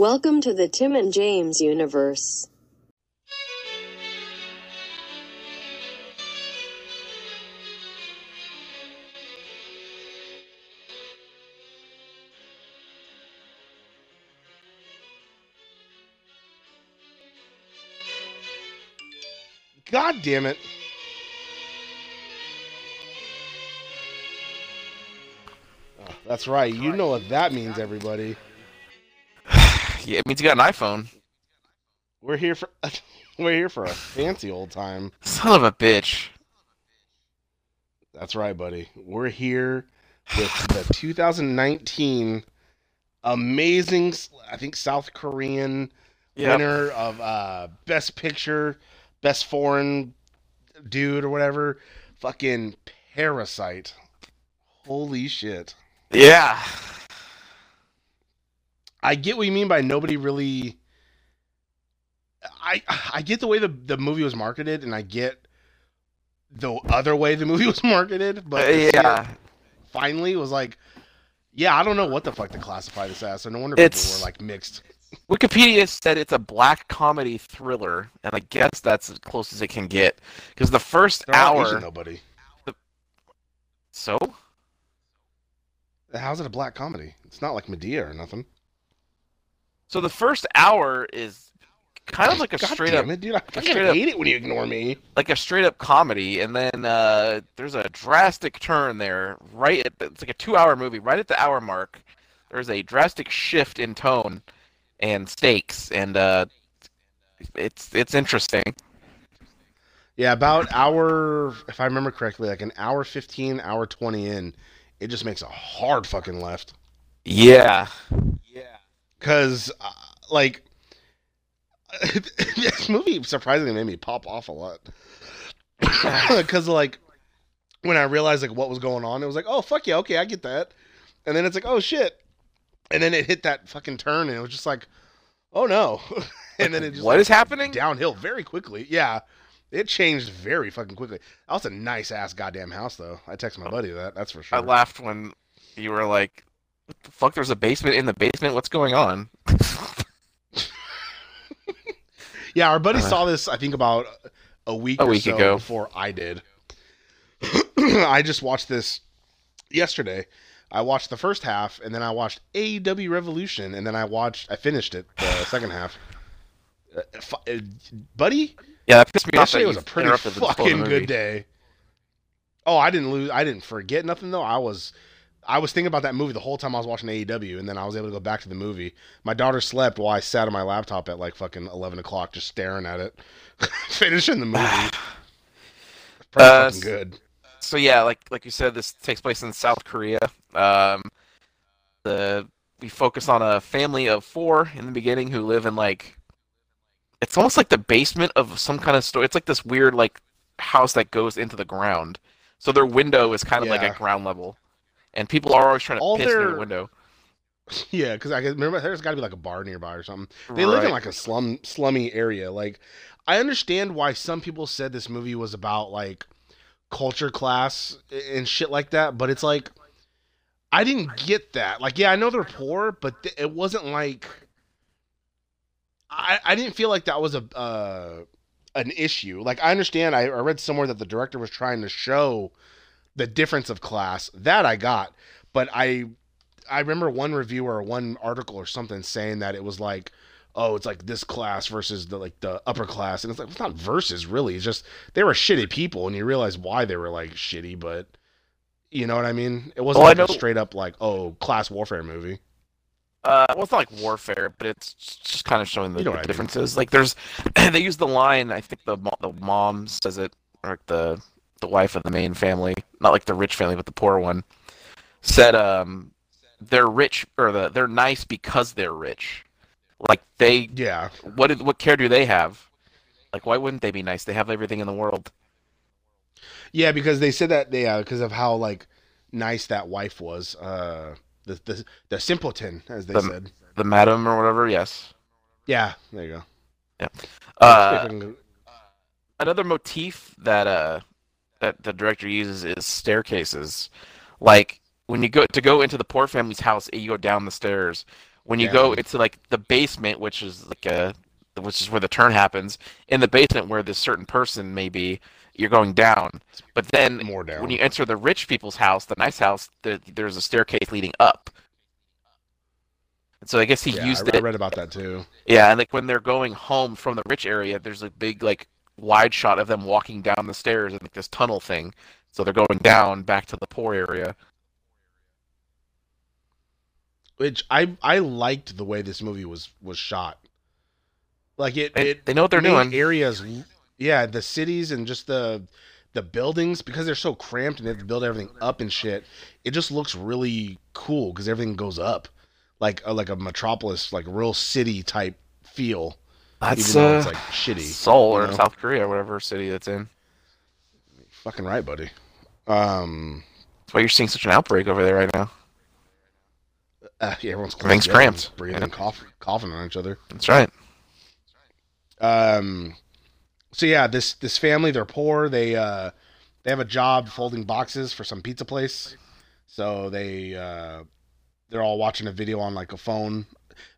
Welcome to the Tim and James universe. God damn it. Oh, that's right. You know what that means, everybody. Yeah, it means you got an iPhone. We're here for we're here for a fancy old time. Son of a bitch. That's right, buddy. We're here with the 2019 amazing, I think South Korean Yep. winner of uh, Best Picture, Best Foreign Dude or whatever. Fucking Parasite. Holy shit. Yeah. I get what you mean by nobody really. I I get the way the the movie was marketed, and I get the other way the movie was marketed, but it yeah. finally was like, yeah, I don't know what the fuck to classify this as. So no wonder It's- people were like mixed. Wikipedia said it's a black comedy thriller, and I guess that's as close as it can get. Because the first hour. Asian, nobody. So? How's it a black comedy? It's not like Madea or nothing. So the first hour is kind of like a God straight damn up, it, dude! I fucking straight up- hate it when you ignore me. like a straight up comedy, and then uh, there's a drastic turn there. Right, at the, it's like a two-hour movie. Right at the hour mark, there's a drastic shift in tone and stakes, and uh, it's it's interesting. Yeah, about hour, if I remember correctly, like an hour fifteen, hour twenty in, it just makes a hard fucking left. Yeah. Yeah. Cause uh, like this movie surprisingly made me pop off a lot. Cause like when I realized like what was going on, it was like, oh fuck yeah, okay, I get that. And then it's like, oh shit. And then it hit that fucking turn and it was just like, oh no. and then it just What like, is happening? downhill very quickly. Yeah. It changed very fucking quickly. That was a nice ass goddamn house though. I texted my buddy that, that's for sure. I laughed when you were like, "What the fuck? There's a basement in the basement. What's going on?" Yeah, our buddy Uh, saw this. I think about a week A or week so ago. before I did. I just watched this yesterday. I watched the first half, and then I watched AEW Revolution, and then I watched. I finished it the second half. Uh, uh, buddy, Yeah, that pissed me off. yesterday you was a pretty interrupted the flow of the fucking good day. Oh, I didn't lose. I didn't forget nothing though. I was, I was thinking about that movie the whole time I was watching AEW, and then I was able to go back to the movie. My daughter slept while I sat on my laptop at like fucking eleven o'clock, just staring at it, finishing the movie. Pretty Uh, fucking good. So yeah, like like you said, this takes place in South Korea. Um, the we focus on a family of four in the beginning who live in like it's almost like the basement of some kind of store. It's like this weird like house that goes into the ground. So their window is kind of like Yeah. at ground level, and people are always trying to All piss near their- window. Yeah, because I remember there's got to be like a bar nearby or something. They live in like a slum slummy area. Like I understand why some people said this movie was about like culture class and shit like that, but it's like I didn't get that. Like yeah, I know they're poor, but th- it wasn't like I I didn't feel like that was a uh an issue. Like I understand I, I read somewhere that the director was trying to show the difference of class. That I got, but I I remember one reviewer or one article or something saying that it was like, oh, it's like this class versus the like the upper class, and it's like it's not versus really. It's just they were shitty people, and you realize why they were like shitty, but you know what I mean. It wasn't Well, like a straight up like oh class warfare movie. Uh, well, it's not like warfare, but it's just kind of showing the, You know the what I mean. differences. Like, there's they use the line. I think the the mom says it, or the the wife of the main family, not like the rich family, but the poor one, said, um, they're rich or the they're nice because they're rich. Like they, Yeah, what did, what care do they have? Like, why wouldn't they be nice? They have everything in the world. yeah, because they said that they uh, because of how like nice that wife was. Uh, the the the simpleton, as they The- said. The madam or whatever. Yes. Yeah, there you go. Yeah. Uh, If I can- another motif that uh that the director uses is staircases. Like when you go to go into the poor family's house, you go down the stairs. When you Yeah. go into like the basement, which is like a, which is where the turn happens, in the basement where this certain person may be, you're going down. But then More down. when you enter the rich people's house, the nice house, the, there's a staircase leading up. And so I guess he yeah, used I, I read about that too. Yeah, and like when they're going home from the rich area, there's a big like wide shot of them walking down the stairs in like this tunnel thing. So they're going down back to the poor area. Which I I liked the way this movie was was shot. Like it, They, it they know what they're doing. areas yeah the cities and just the the buildings because they're so cramped and they have to build everything up and shit it just looks really cool because everything goes up like a, like a metropolis like a real city type feel That's even though uh, it's like shitty Seoul or you know? South Korea, whatever city that's in. fucking right buddy um That's why you're seeing such an outbreak over there right now. uh, yeah everyone's Everything's cramped. breathing Yeah. cough, coughing on each other That's right. Um, so yeah, this this family they're poor. They uh they have a job folding boxes for some pizza place. So they uh they're all watching a video on like a phone.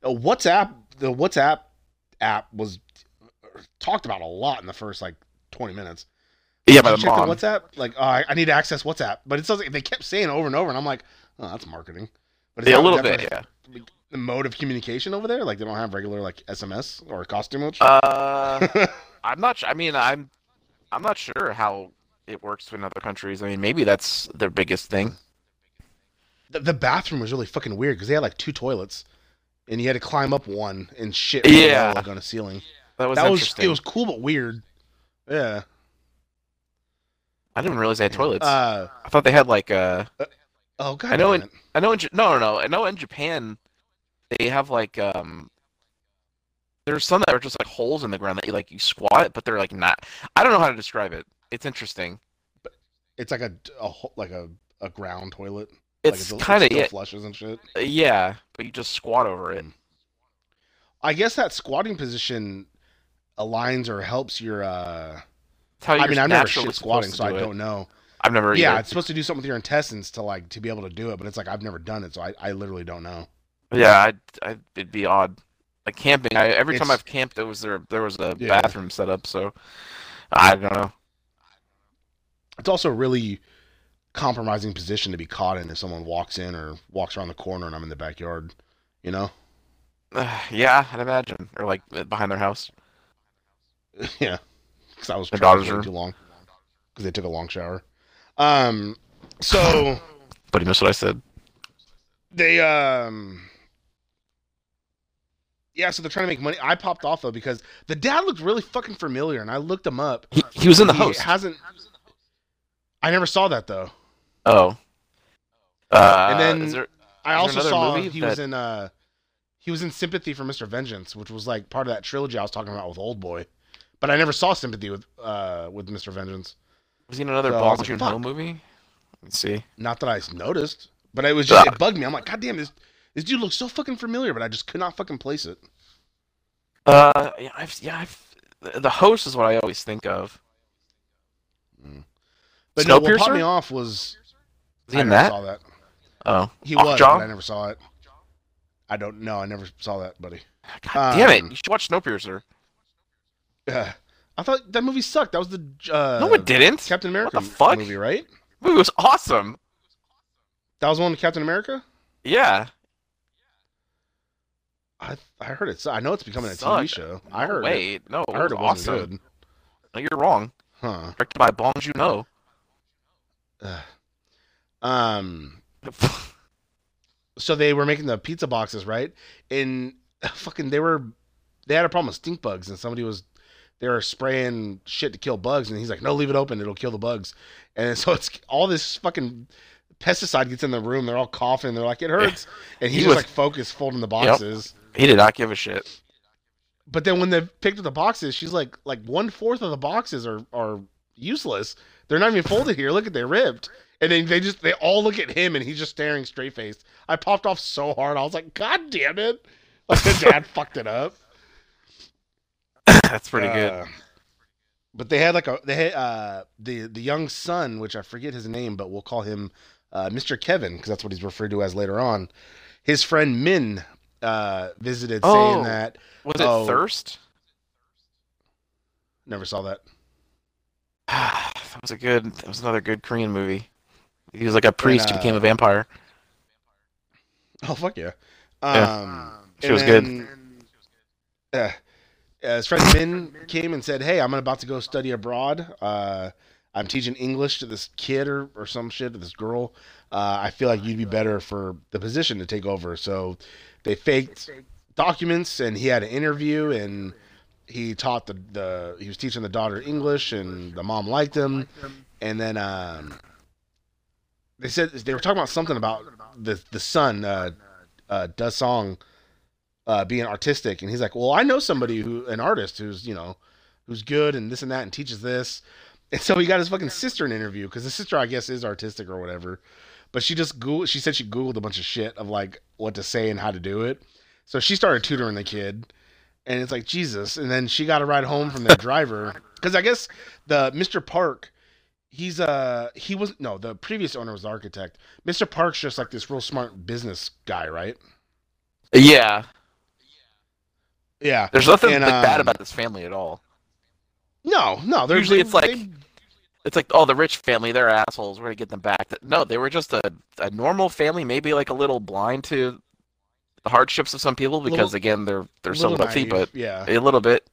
Uh, WhatsApp the WhatsApp app was talked about a lot in the first like twenty minutes. Yeah, Did by the check mom. the WhatsApp? Like, oh, I, I need to access WhatsApp, but it like they kept saying over and over, and I'm like, oh, that's marketing. But is Yeah, a little bit. Yeah. The mode of communication over there, like they don't have regular like SMS or costume much. Uh, I'm not. Sure. I mean, I'm. I'm not sure how it works in other countries. I mean, maybe that's their biggest thing. the, the bathroom was really fucking weird because they had like two toilets, and you had to climb up one and shit. Yeah. like on a ceiling. That was that was it was cool but weird. Yeah. I didn't realize they had toilets. Uh I thought they had like uh. oh god. I know in- it. I know in no no no. I know in Japan, they have like um. There's some that are just like holes in the ground that you like you squat, but they're like not. I don't know how to describe it. It's interesting. It's like a, a like a, a ground toilet. It's like kind of yeah, flushes and shit. yeah, but you just squat over it. I guess that squatting position aligns or helps your. uh how I mean, I've never shit squatting, so I it. don't know. I've never. Yeah, either. it's supposed to do something with your intestines to like to be able to do it, but it's like I've never done it, so I, I literally don't know. Yeah, I, I, it'd be odd. Like camping, I, every time I've camped, there was there there was a Yeah. bathroom set up. So I don't know. It's also really compromising position to be caught in if someone walks in or walks around the corner and I'm in the backyard. You know? yeah, I'd imagine, or like uh, behind their house. yeah. Because I was The trying daughter's too long. Because they took a long shower. Um. So But you missed what I said. they um. Yeah, so they're trying to make money. I popped off though because the dad looked really fucking familiar, and I looked him up. He, he was in the house. He host. hasn't. I never saw that though. Oh. Uh, And then- there, I also saw he was in uh he was in Sympathy for Mr. Vengeance, which was like part of that trilogy I was talking about with Old Boy. But I never saw Sympathy with uh with Mr. Vengeance. was he in another So Bong like, Joon Ho fuck. movie? Let's see. Not that I noticed, but it was just Uh. it bugged me. I'm like, God damn, this this dude looks so fucking familiar, but I just could not fucking place it. Uh, yeah, I've yeah, I've, the- host is what I always think of. But no, what popped me off was Is he I in that? saw that. Oh, He was, Jaw? but I never saw it. I don't know. I never saw that, buddy. God damn it! Um, You should watch Snowpiercer. Uh, I thought that movie sucked. That was the uh, no, it didn't. Captain America the fuck? movie, right? The movie was awesome. That was one with Captain America. Yeah. I I heard it. I know it's becoming a TV show. I No, heard it. Wait, no, I heard it was awesome. good. No, you're wrong. Huh. Directed by Bong Joon Ho. Ugh. Um. So they were making the pizza boxes, right? And fucking, they were they had a problem with stink bugs, and somebody was they were spraying shit to kill bugs, and he's like, "No, leave it open; it'll kill the bugs." And so it's all this fucking pesticide gets in the room. They're all coughing. They're like, "It hurts," and he's He just was- like focused, folding the boxes. He did not give a shit. But then when they picked up the boxes, she's like, like one fourth of the boxes are are useless. They're not even folded here. Look at they ripped. And then they just they all look at him and he's just staring straight faced. I popped off so hard. I was like, God damn it. Like the dad fucked it up. That's pretty good. Uh, But they had like a they had uh the the young son, which I forget his name, but we'll call him uh, Mr. Kevin because that's what he's referred to as later on. His friend Min uh, visited Oh. saying that. Was it Oh. Thirst? Never saw that. that was a good. That was another good Korean movie. He was like a priest who uh, became a vampire. Oh fuck yeah. Yeah. Um, She and was good. then, Uh, uh, his friend Min came and said, "Hey, I'm about to go study abroad. Uh, I'm teaching English to this kid or, or some shit to this girl. Uh, I feel like you'd be better for the position to take over." So they faked documents, and he had an interview, and he taught the, the he was teaching the daughter English, and the mom liked him, and then um, they said they were talking about something about the the son, uh, uh, Dasong uh, being artistic, and he's like, "Well, I know somebody who, an artist who's you know, who's good and this and that, and teaches this." And so he got his fucking sister an interview because the sister, I guess, is artistic or whatever. But she just Googled. She said she googled a bunch of shit of like what to say and how to do it. So she started tutoring the kid, and it's like Jesus. And then she got a ride home from their driver because I guess the Mr. Park. He's uh he was no the previous owner was the architect. Mr. Park's just like this real smart business guy, right? Yeah, Yeah. there's nothing And, like, bad um, about this family at all. No, no. They're, Usually they- it's like- they- It's like, oh, the rich family, they're assholes. We're gonna get them back. No, they were just a, a normal family, maybe like a little blind to the hardships of some people because Little- again, they're they're so wealthy, naive, but yeah, a little bit.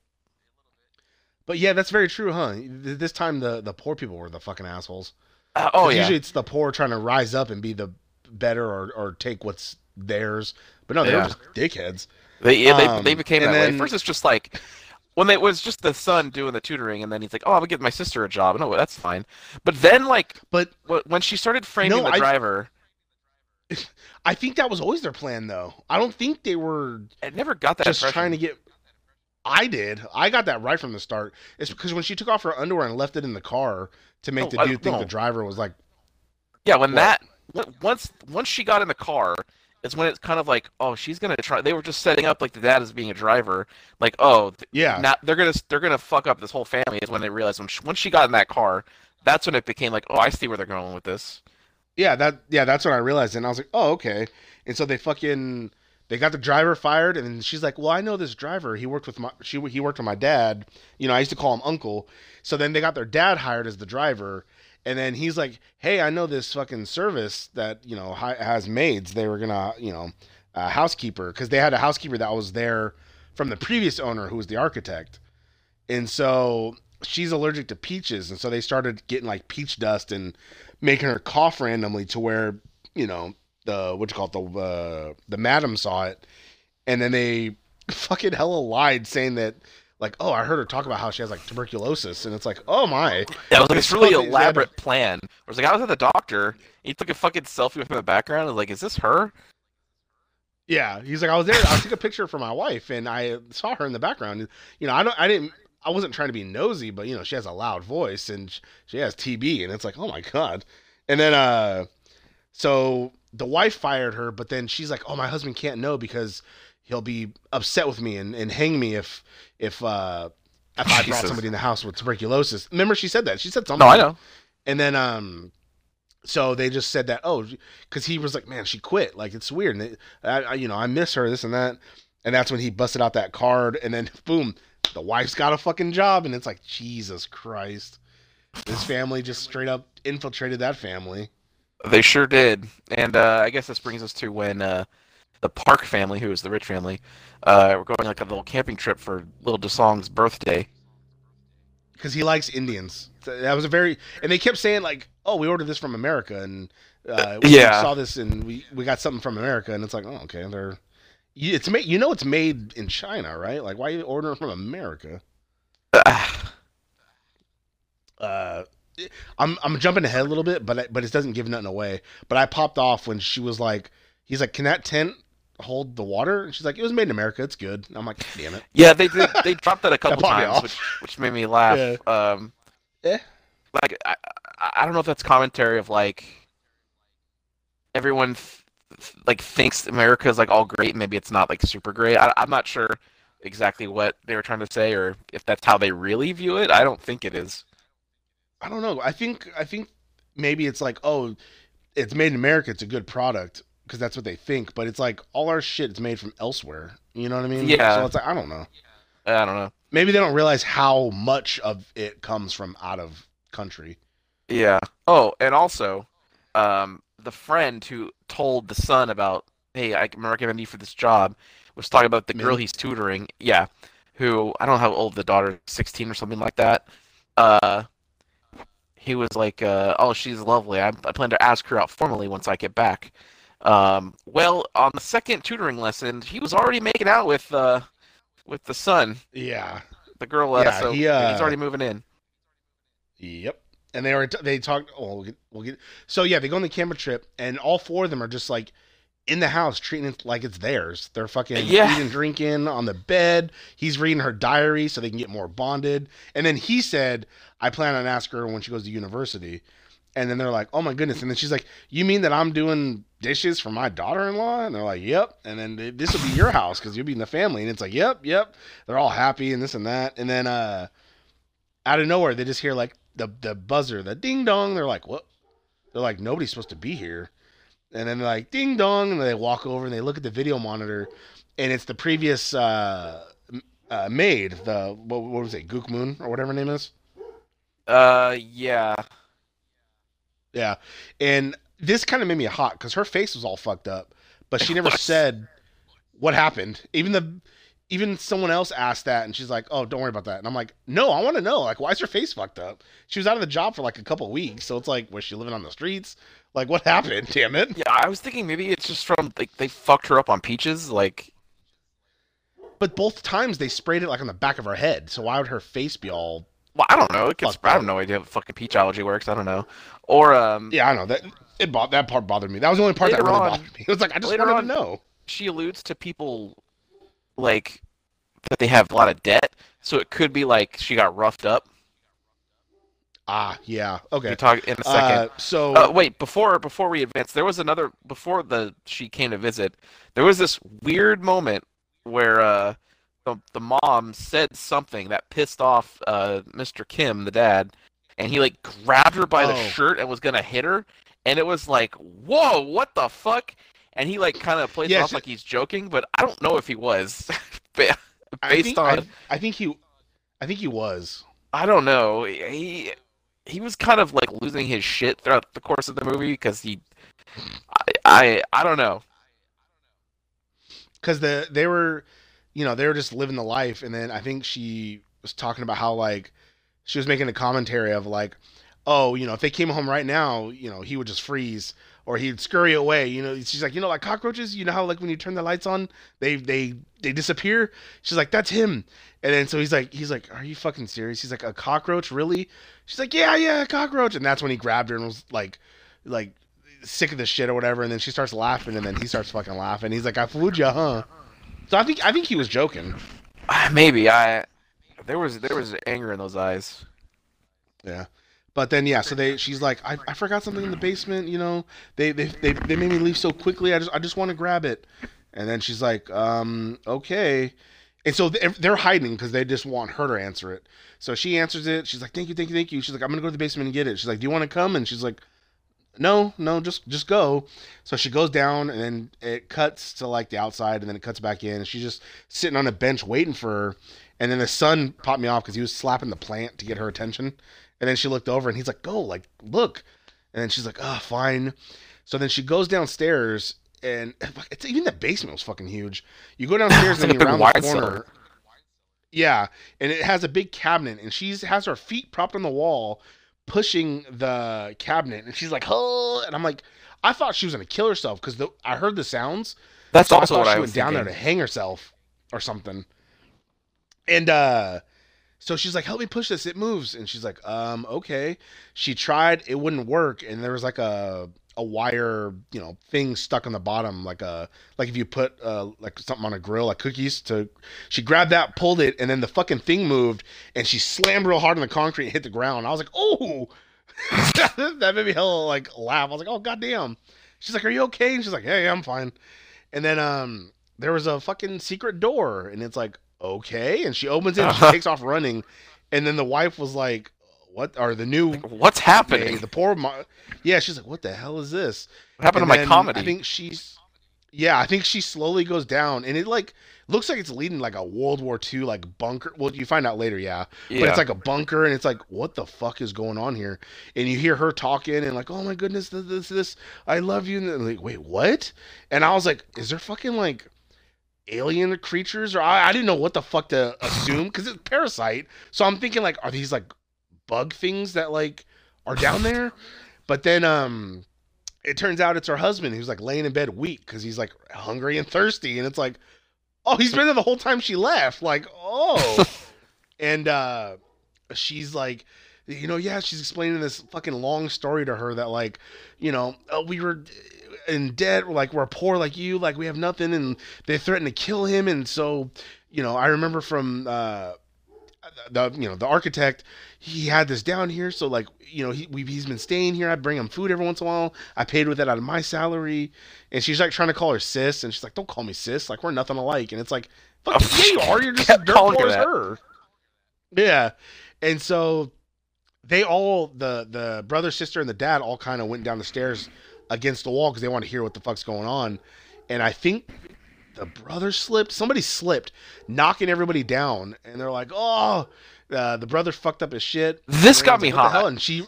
But yeah, that's very true, huh? This time the the poor people were the fucking assholes. Uh, oh yeah, Usually it's the poor trying to rise up and be the better or or take what's theirs. But no, they Yeah. were just dickheads. they yeah, they, um, they became and that way. First, it's just like when they, it was just the son doing the tutoring, and then he's like, oh, I'm gonna get my sister a job. No, that's fine. But then like But when she started framing No, the I- driver, I think that was always their plan, though. I don't think they were I never got that just impression. trying to get. I did. I got that right from the start. It's because when she took off her underwear and left it in the car to make the I- dude think no. the driver was like, Yeah, when What? that once once she got in the car, it's when it's kind of like, oh, she's gonna try. They were just setting up like the dad as being a driver, like, oh, yeah, now they're gonna they're gonna fuck up this whole family. Is when they realized when she, once she got in that car, that's when it became like, oh, I see where they're going with this. Yeah, that yeah, that's when I realized, and I was like, oh, okay. And so they fucking they got the driver fired, and she's like, well, I know this driver. He worked with my she he worked with my dad. You know, I used to call him uncle. So then they got their dad hired as the driver, and then he's like, hey, I know this fucking service that you know has maids. They were gonna you know a housekeeper because they had a housekeeper that was there from the previous owner who was the architect, and so she's allergic to peaches, and so they started getting like peach dust and making her cough randomly to where you know the what you call it the uh, the madam saw it, and then they fucking hella lied saying that like oh I heard her talk about how she has like tuberculosis, and it's like oh my Yeah, it was like this really they- they had to- elaborate plan. Where it's like I was at the doctor, he took a fucking selfie in the background. I was like, is this her? yeah he's like I was there I took a picture for my wife and I saw her in the background, you know I don't I didn't. I wasn't trying to be nosy, but you know she has a loud voice and she has TB, and it's like, oh my god. And then, uh, so the wife fired her, but then she's like, oh, my husband can't know because he'll be upset with me and, and hang me if if uh if I brought somebody in the house with tuberculosis. Remember, she said that. She said something. No, I know. And then, um, so they just said that, oh, because he was like, man, she quit. Like it's weird, and it, I, I, you know, I miss her, this and that. And that's when he busted out that card, and then boom, the wife's got a fucking job, and it's like Jesus Christ, this family just straight up infiltrated that family. They sure did. And uh, I guess this brings us to when uh, the Park family, who is the rich family, uh, were going like a little camping trip for little Dasong's birthday. because he likes Indians. That was a very, and they kept saying like, "Oh, we ordered this from America," and uh, we Yeah. saw this and we we got something from America, and it's like, oh, okay, they're, you- it's made, you know, it's made in China, right? Like, why are you ordering from America? Uh, I'm I'm jumping ahead a little bit, but I, but it doesn't give nothing away. But I popped off when she was like, he's like, can that tent hold the water? And she's like, it was made in America, it's good. And I'm like, damn it. yeah, they did. They dropped that a couple me times, which which made me laugh. Yeah. Um, Eh. like I, I don't know if that's commentary of like everyone th- like thinks America is like all great. Maybe it's not like super great. I, I'm not sure exactly what they were trying to say or if that's how they really view it. I don't think it is. I don't know. I think I think maybe it's like, oh, it's made in America. It's a good product, because that's what they think. But it's like all our shit is made from elsewhere. You know what I mean? Yeah. So it's like I don't know. I don't know. Maybe they don't realize how much of it comes from out of country. Yeah. Oh, and also, um, the friend who told the son about, hey, I can recommend you for this job, was talking about the girl he's tutoring. Yeah. Who I don't know how old the daughter, sixteen or something like that. Uh, he was like, uh, oh, she's lovely. I, I plan to ask her out formally once I get back. Um, well, on the second tutoring lesson, he was already making out with uh, with the son, Yeah. the girl. Uh, Yeah, so he, uh, he's already moving in. Yep. And they were they talked. Oh, we'll get, we'll get. So yeah, they go on the camera trip, and all four of them are just like in the house, treating it like it's theirs. They're fucking Yeah. eating, drinking on the bed. He's reading her diary so they can get more bonded. And then he said, "I plan on asking her when she goes to university." And then they're like, "Oh my goodness!" And then she's like, "You mean that I'm doing dishes for my daughter-in-law?" And they're like, "Yep." And then this will be your house because you'll be in the family. And it's like, "Yep, yep." They're all happy and this and that. And then uh, out of nowhere, they just hear like the the buzzer, the ding dong. They're like, "What?" They're like, "Nobody's supposed to be here." And then they're like, "Ding dong!" And they walk over and they look at the video monitor, and it's the previous uh, uh, maid, the what, what was it, Gook Moon or whatever her name is. Uh, yeah. Yeah, and this kind of made me hot because her face was all fucked up, but she never said what happened. Even the even someone else asked that, and she's like, "Oh, don't worry about that." And I'm like, "No, I want to know. Like, why is her face fucked up? She was out of the job for like a couple weeks, so it's like, was she living on the streets? Like, what happened? Damn it!" Yeah, I was thinking maybe it's just from like they fucked her up on peaches. Like, But both times they sprayed it like on the back of her head, so why would her face be all? well, I don't know. It gets, I have no idea how fucking peach allergy works. I don't know. Or um, Yeah, I know that. It bo- that part bothered me. That was the only part that really on- bothered me. It was like I just wanted on- to know. she alludes to people like that they have a lot of debt, so it could be like she got roughed up. Ah, yeah, We okay. talk in a second. Uh, so Uh, wait, before before we advance, there was another before the she came to visit. There was this weird moment where uh, the the mom said something that pissed off uh, Mr. Kim, the dad, and he like grabbed her by the Oh. shirt and was gonna hit her, and it was like, whoa, what the fuck? And he like kind of plays it off like he's joking, but I don't know if he was. Ba- I Based think, on, I, I think he, I think he was. I don't know. He he was kind of like losing his shit throughout the course of the movie because he, I, I I don't know. because the they were, you know, they were just living the life, and then I think she was talking about how like she was making a commentary of like, oh, you know, if they came home right now, you know, he would just freeze or he'd scurry away. You know, she's like, you know, like cockroaches. You know how like when you turn the lights on, they they they disappear. She's like, that's him. And then so he's like, he's like, are you fucking serious? He's like, a cockroach, really? She's like, yeah, yeah, a cockroach. And that's when he grabbed her and was like, like sick of this shit or whatever. And then she starts laughing, and then he starts fucking laughing. He's like, I fooled you, huh? So I think I think he was joking. Maybe I. There was there was anger in those eyes. Yeah. But then yeah, so they she's like, I, I forgot something in the basement, you know. They they, they they made me leave so quickly. I just I just want to grab it. And then she's like, um, okay. And so they're, hiding because they just want her to answer it. So she answers it. She's like, thank you, thank you, thank you. She's like, I'm gonna go to the basement and get it. She's like, do you want to come? And she's like, no, no, just just go. So she goes down, and then it cuts to like the outside, and then it cuts back in, and she's just sitting on a bench waiting for her. And then the son popped me off because he was slapping the plant to get her attention. And then she looked over, and he's like, "Go, like, look." And then she's like, "Oh, fine." So then she goes downstairs, and it's even the basement was fucking huge. You go downstairs and you a big the corner. cellar. Yeah, and it has a big cabinet, and she's has her feet propped on the wall, pushing the cabinet, and she's like, "Oh!" And I'm like, I thought she was gonna kill herself because I heard the sounds. That's So also I thought what she I went was down there to hang herself or something. And uh so she's like, "Help me push this. It moves." And she's like, "Um, okay." She tried, it wouldn't work, and there was like a a wire, you know, thing stuck on the bottom, like a like if you put uh like something on a grill, like cookies. To she grabbed that, pulled it, and then the fucking thing moved, and she slammed real hard on the concrete and hit the ground. I was like, "Oh!" that made me hella like laugh. I was like, "Oh goddamn!" She's like, "Are you okay?" And she's like, "Hey, I'm fine." And then um, there was a fucking secret door, and it's like, "Okay," and she opens it, and she Uh-huh. takes off running, and then the wife was like, "What?" are the new What's happening? the poor, mo- yeah, she's like, "What the hell is this?" What happened And to my comedy? I think she's Yeah, I think she slowly goes down, and it like looks like it's leading like a World War II like bunker. Well, you find out later, yeah, Yeah. but it's like a bunker, and it's like, what the fuck is going on here? And you hear her talking, and like, oh my goodness, this, this, this I love you, and like, wait, what? And I was like, is there fucking like alien creatures, or I, I didn't know what the fuck to assume because it's parasite. So I'm thinking like, are these like bug things that like are down there? But then um it turns out it's her husband who's like laying in bed weak because he's like hungry and thirsty and it's like oh he's been there the whole time she left like oh and uh she's like you know yeah she's explaining this fucking long story to her that like you know oh, we were in debt like we're poor like you like we have nothing and they threatened to kill him. And so you know i remember from uh the you know the architect he had this down here. So like you know he we, he's been staying here. I bring him food every once in a while. I paid with that out of my salary. And she's like trying to call her sis. And she's like don't call me sis. Like we're nothing alike. And it's like fuck Oh, yeah you are. You're just as dirt poor as her. Yeah. And so they all the the brother sister and the dad all kind of went down the stairs against the wall because they want to hear what the fuck's going on. And i think the brother slipped somebody slipped knocking everybody down. And they're like oh uh, the brother fucked up his shit. This got me like, hot. and she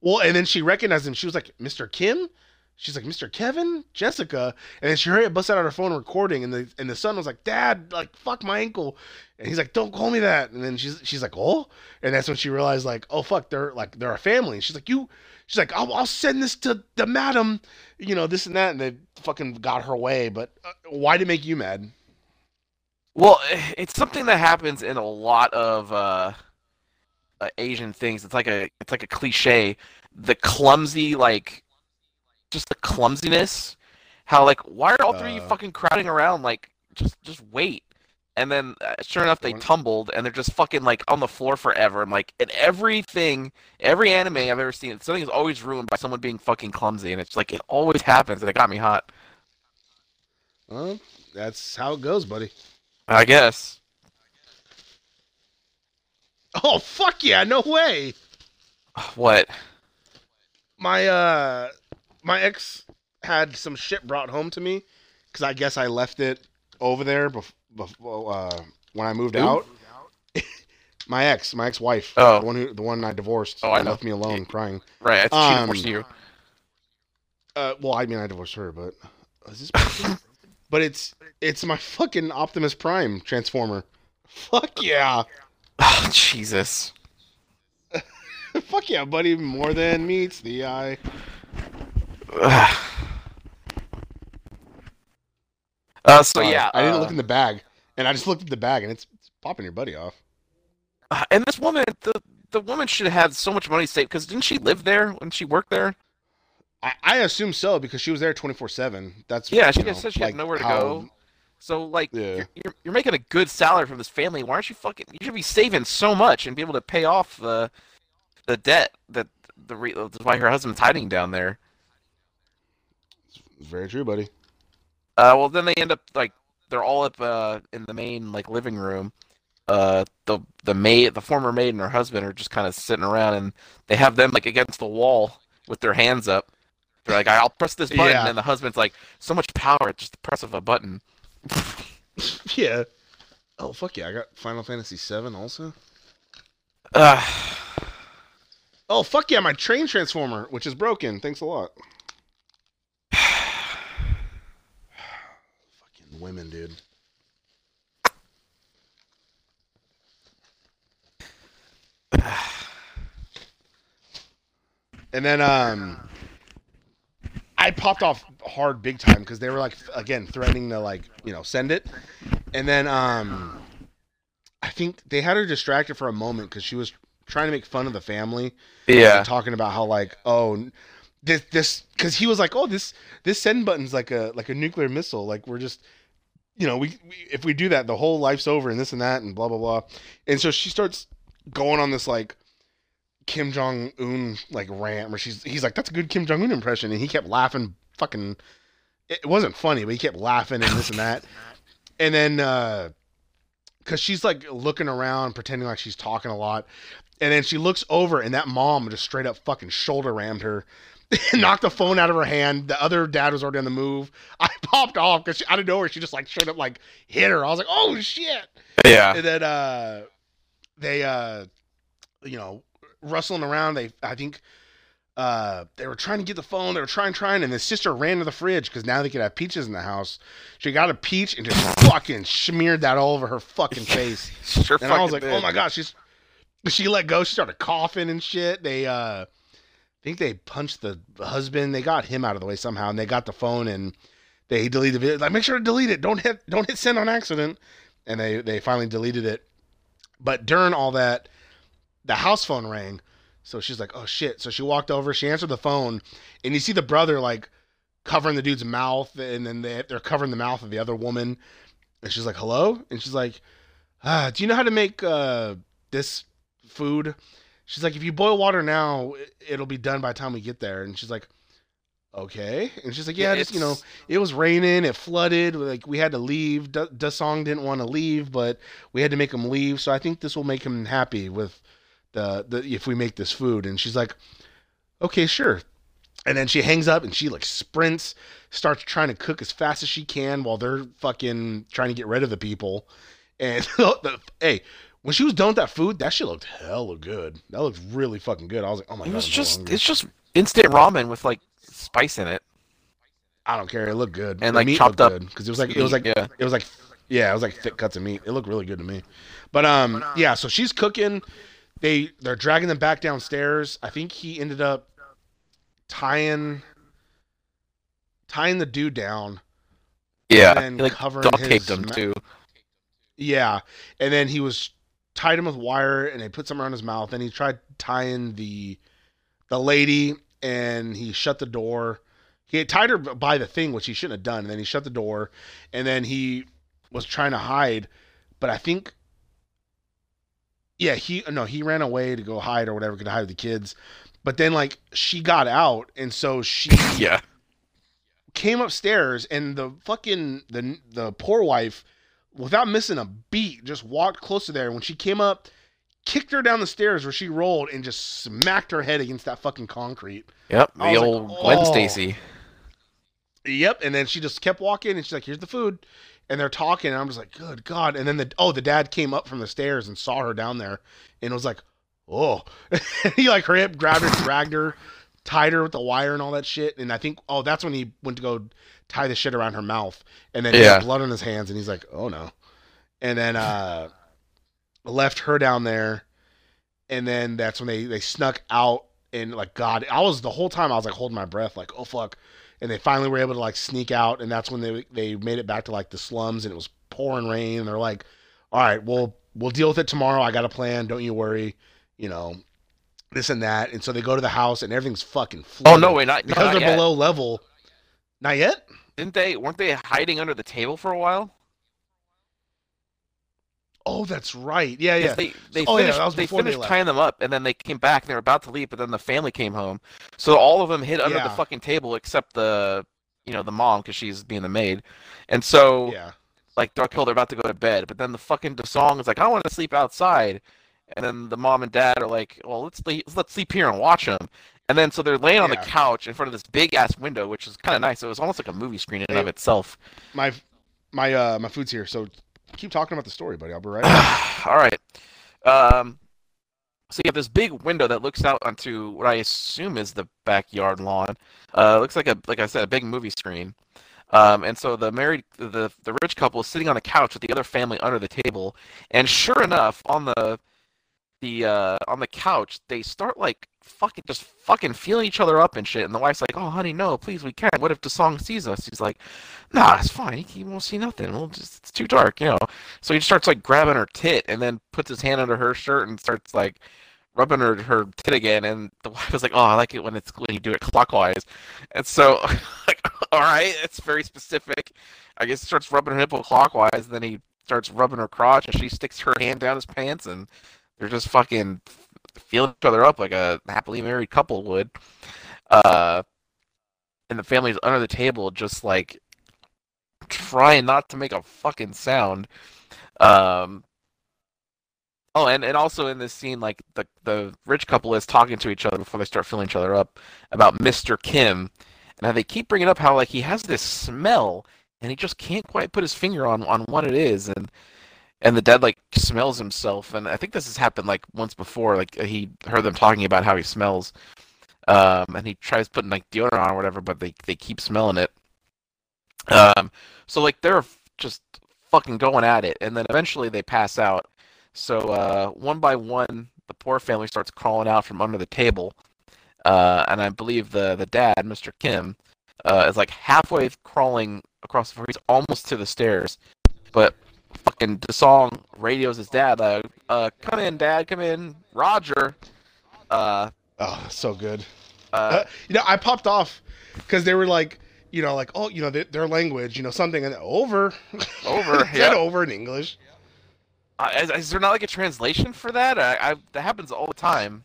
well and then she recognized him. She was like mr kim? She's like mr kevin? Jessica? And then she hurried up busted out her phone recording and the and the son was like dad like fuck my ankle. And he's like don't call me that. And then she's she's like oh? And that's when she realized like oh fuck they're like they're a family. And she's like you she's like I'll, I'll send this to the madam you know this and that and they fucking got her way but uh, why did it make you mad Well, it's something that happens in a lot of uh, uh, Asian things. It's like a it's like a cliche. The clumsy, like, just the clumsiness. How like, why are all three of you Uh. fucking crowding around? Like, just just wait. And then, uh, sure enough, they tumbled, and they're just fucking like on the floor forever. I'm like, in everything, every anime I've ever seen, something is always ruined by someone being fucking clumsy, and it's like it always happens, and it got me hot. well that's how it goes buddy I guess. oh fuck yeah no way What? my uh my ex had some shit brought home to me because I guess I left it over there bef- before uh, when I moved Who? out. my ex, my ex-wife, Oh. the one who the one I divorced, Oh, I left me alone crying. Right? I thought she Um, divorced you. Uh, well, I mean I divorced her, but is this? but it's it's my fucking Optimus Prime transformer. Fuck yeah, Oh, Jesus. fuck yeah, buddy! More than meets the eye. Uh, so yeah, I didn't uh, look in the bag, and I just looked at the bag, and it's, it's popping your buddy off. uh, and this woman, the the woman should have had so much money saved because didn't she live there when she worked there? I, I assume so because she was there twenty four seven. That's Yeah, she know, said she had nowhere to how- go. So like, Yeah. you're, you're you're making a good salary from this family. Why aren't you fucking? You should be saving so much and be able to pay off the the debt that the re, that's why her husband's hiding down there. It's very true, buddy. Uh, well, then they end up like they're all up uh, in the main like living room. Uh, the the maid, the former maid, and her husband are just kind of sitting around, and they have them like against the wall with their hands up. They're like, "I'll press this button," Yeah. and the husband's like, "So much power, just the press of a button." yeah. Oh fuck yeah! I got Final Fantasy seven also. Uh, Oh fuck yeah! My train transformer, which is broken. Thanks a lot. Fucking women, dude. And then um I popped off hard big time because they were like again threatening to like, you know, send it. And then um I think they had her distracted for a moment because she was trying to make fun of the family yeah, talking about how like oh this this because he was like oh this this send button's like a like a nuclear missile like we're just you know we, we if we do that the whole life's over and this and that and blah blah blah. And so she starts going on this like Kim Jong Un like rant where she's he's like that's a good Kim Jong Un impression. And he kept laughing fucking it wasn't funny but he kept laughing and this and that. And then uh because she's like looking around pretending like she's talking a lot. And then she looks over and that mom just straight up fucking shoulder rammed her knocked the phone out of her hand. The other dad was already on the move. I popped off because out of nowhere she just like straight up like hit her. I was like, oh shit. Yeah. And then uh, they uh, you know, rustling around. They I think uh, they were trying to get the phone. They were trying, trying, and the sister ran to the fridge because now they could have peaches in the house. She got a peach and just fucking smeared that all over her fucking face. Sure And I was like, did. oh my god, she's she let go. She started coughing and shit. They uh think they punched the husband. They got him out of the way somehow, and they got the phone and they deleted the video. Like, make sure to delete it. Don't hit don't hit send on accident. And they they finally deleted it. But during all that, the house phone rang. So she's like, oh shit. So she walked over, she answered the phone, and you see the brother like covering the dude's mouth, and then they, they're covering the mouth of the other woman. And she's like, hello? And she's like, ah, do you know how to make uh, this food? She's like, if you boil water now, it- it'll be done by the time we get there. And she's like, okay. And she's like, yeah, just, you know, it was raining, it flooded, like we had to leave. Da Dasong didn't want to leave, but we had to make him leave. So I think this will make him happy with the, the if we make this food. And she's like, okay, sure. And then she hangs up and she like sprints, starts trying to cook as fast as she can while they're fucking trying to get rid of the people. And the, hey, when she was done with that food, that shit looked hella good. That looked really fucking good. I was like, oh my It god, was I'm just hungry. it's just instant ramen with like spice in it. I don't care. It looked good. And, The like, meat chopped up good because it was like it was like yeah. it was like yeah, it was like thick cuts of meat. It looked really good to me. But um yeah, so she's cooking. They they're dragging them back downstairs. I think he ended up tying tying the dude down. Yeah, he, like covering duct taped him ma- too. Yeah, and then he was tied him with wire, and they put something around his mouth. and he tried tying the the lady, and he shut the door. He had tied her by the thing, which he shouldn't have done. And then he shut the door, and then he was trying to hide, but I think, yeah, he no, he ran away to go hide or whatever, could hide with the kids. But then like she got out, and so she Yeah, came upstairs and the fucking the the poor wife without missing a beat just walked close to there when she came up kicked her down the stairs where she rolled and just smacked her head against that fucking concrete yep. I The was like, old oh. Gwen oh. Stacy. yep and then she just kept walking and she's like here's the food and they're talking and i'm just like good god and then the oh the dad came up from the stairs and saw her down there and was like oh he like hurried up grabbed her dragged her tied her with the wire and all that shit and i think oh that's when he went to go tie the shit around her mouth and then he Yeah. blood on his hands and he's like oh no. And then uh left her down there and then that's when they they snuck out and like god i was the whole time i was like holding my breath like oh fuck. And they finally were able to like sneak out and that's when they they made it back to like the slums and it was pouring rain and they're like all right we'll we'll deal with it tomorrow. I got a plan. Don't you worry. You know this and that. And so they go to the house and everything's fucking Oh no, wait, not, because not they're yet. below level not yet? Didn't they? Weren't they hiding under the table for a while? oh that's right. Yeah yeah. They they Oh, yeah, finished, that was they before they tying them up, and then they came back and they were about to leave, but then the family came home, so all of them hid under the fucking table except the you know the mom because she's being the maid, and so yeah. like they're okay, they're about to go to bed, but then the fucking song is like I want to sleep outside, and then the mom and dad are like, well let's sleep, let's sleep here and watch them. And then so they're laying on Yeah. the couch in front of this big ass window, which is kind of nice. It was almost like a movie screen in and of itself. my my uh my food's here so keep talking about the story buddy i'll be right back. All right. Um, so you have this big window that looks out onto what I assume is the backyard lawn. Uh, looks like a like I said, a big movie screen. Um, and so the married the the rich couple is sitting on a couch with the other family under the table, and sure enough, on the the uh, on the couch, they start like fucking just fucking feeling each other up and shit. And the wife's like, "Oh, honey, no, please, we can't. What if the song sees us?" He's like, "Nah, it's fine. He, won't see nothing. We'll just it's too dark, you know." So he starts like grabbing her tit and then puts his hand under her shirt and starts like rubbing her her tit again. And the wife is like, "Oh, I like it when it's when you do it clockwise." And so, like, all right, it's very specific. I guess he starts rubbing her nipple clockwise. And then he starts rubbing her crotch, and she sticks her hand down his pants, and they're just fucking feeling each other up like a happily married couple would. Uh, and the family's under the table, just like trying not to make a fucking sound. Um, Oh, and, and also in this scene, like the the rich couple is talking to each other before they start filling each other up about Mr. Kim, and how they keep bringing up how like he has this smell, and he just can't quite put his finger on on what it is, and and the dad like smells himself, and I think this has happened like once before, like he heard them talking about how he smells, um, and he tries putting like deodorant on or whatever, but they they keep smelling it. Um, so like they're just fucking going at it, and then eventually they pass out. So uh, one by one, the poor family starts crawling out from under the table, uh, and I believe the the dad, Mr. Kim, uh, is like halfway crawling across the floor. He's almost to the stairs, but fucking Dasong radios his dad, like, uh, "Come in, Dad, come in, Roger." Uh, Oh, so good. uh, Uh, you know, I popped off because they were like, you know, like, oh, you know, their, their language, you know, something and over, Over, yeah. over in English. Uh, is, is there not like a translation for that? I, I that happens all the time.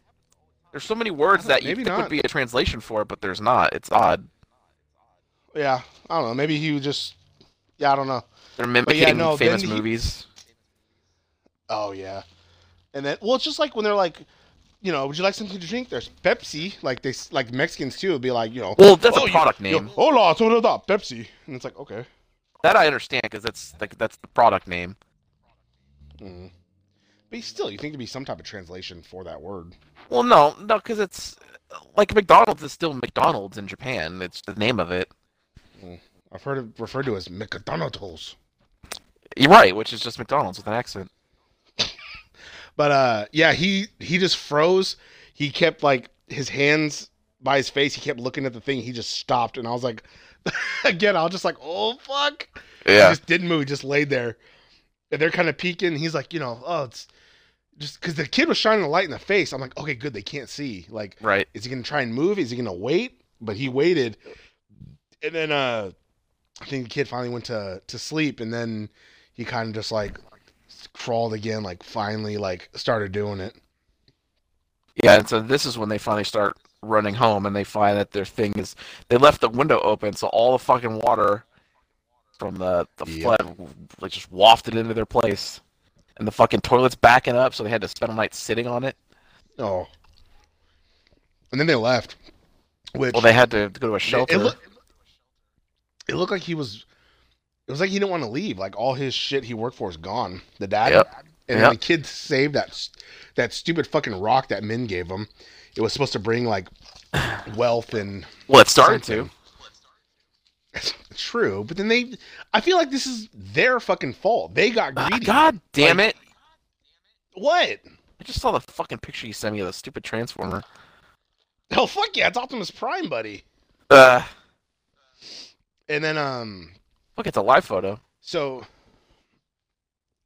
There's so many words that you think not. would be a translation for it, but there's not. It's odd. Yeah, I don't know. Maybe he just, yeah, I don't know. They're yeah, mimicking no, famous he- movies. Oh yeah, and then well, it's just like when they're like, you know, would you like something to drink? There's Pepsi. Like they like Mexicans too would be like, you know, Well, that's "Oh, a product yo, name. Hola, soda da, Pepsi, and it's like okay. That I understand because that's like that's the product name. Mm. But still, you think there'd be some type of translation for that word? Well, no, no, because it's like McDonald's is still McDonald's in Japan. It's the name of it. I've heard it referred to as McDonald's. You're right, which is just McDonald's with an accent. But uh, yeah, he he just froze. He kept like his hands by his face. He kept looking at the thing. He just stopped, and I was like, again, I was just like, oh fuck. He just didn't move. He just laid there. And they're kind of peeking. He's like, you know, oh, it's just because the kid was shining a light in the face. I'm like, okay, good. They can't see. Like, right. is he gonna try and move? Is he gonna wait? But he waited, and then uh, I think the kid finally went to to sleep, and then he kind of just like crawled again, like finally like started doing it. Yeah, and so this is when they finally start running home, and they find that their thing is they left the window open, so all the fucking water from the the Yep. flood like just wafted into their place, and the fucking toilet's backing up, so they had to spend a night sitting on it. Oh, and then they left. Which Well, they had to go to a it, shelter. it, look, it looked like he was. It was like he didn't want to leave. Like all his shit he worked for is gone. The dad. Yep. And Yep. then the kid saved that that stupid fucking rock that Min gave him. It was supposed to bring like wealth and well, it started something. to. True, but then they. I feel like this is their fucking fault. They got greedy. God damn Like- it! What? I just saw the fucking picture you sent me of the stupid transformer. Oh fuck yeah! It's Optimus Prime, buddy. Uh, And then um, look, it's a live photo. so.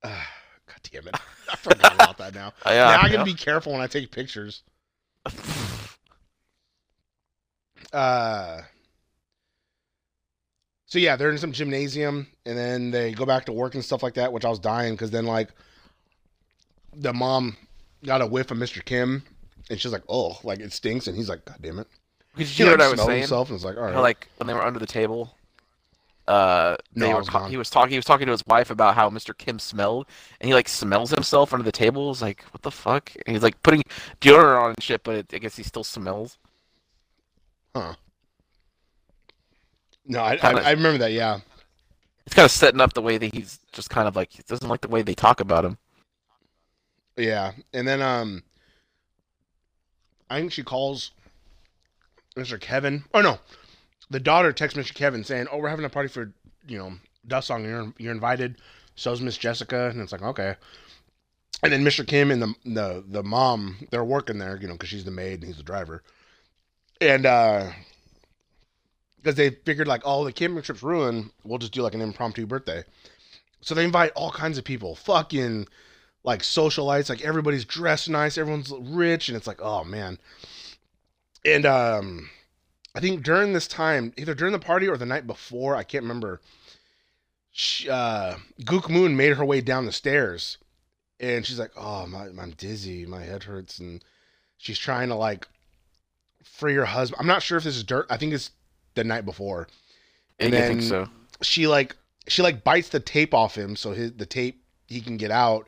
Uh, God damn it! I forgot about that now. Uh, yeah, now I yeah. gotta be careful when I take pictures. Uh. So yeah, they're in some gymnasium, and then they go back to work and stuff like that. Which I was dying because then like, the mom got a whiff of Mr. Kim, and she's like, "Oh, like it stinks," and he's like, "God damn it!" Did He you hear like what I was saying? himself and was like, "All right." Like when they were under the table. Uh, No, they I were ta- he was talking. He was talking to his wife about how Mr. Kim smelled, and he like smells himself under the table. He's like, "What the fuck?" And he's like putting deodorant on and shit, but it, I guess he still smells. huh? No, I, I Kinda- I remember that. Yeah, It's kind of setting up the way that he's just kind of like he doesn't like the way they talk about him. yeah, and then um, I think she calls Mr. Kevin. Oh no, the daughter texts Mr. Kevin saying, "Oh, we're having a party for you know Dasong. You're you're invited. So's Miss Jessica." And it's like, okay. And then Mr. Kim and the the the mom they're working there, you know, because she's the maid and he's the driver, and uh, because they figured like, oh, the camping trip's ruined, we'll just do like an impromptu birthday. So they invite all kinds of people, fucking like socialites, like everybody's dressed nice, everyone's rich, and it's like, oh man. And um, I think during this time, either during the party or the night before, I can't remember. She, uh, Gook Moon made her way down the stairs, and she's like, "Oh, my, I'm dizzy, my head hurts," and she's trying to like free her husband. I'm not sure if this is dirt. I think it's the night before. And I think then- so. She like she like bites the tape off him, so his the tape he can get out.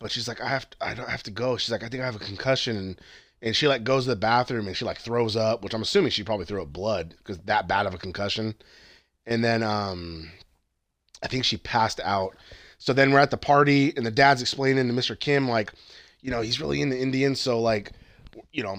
but she's like, I have to, I don't have to go. She's like, I think I have a concussion, and and she like goes to the bathroom and she like throws up, which I'm assuming she probably threw up blood because that bad of a concussion. And then um, I think she passed out. So then we're at the party and the dad's explaining to Mr. Kim like, you know, he's really into Indians, so like, you know,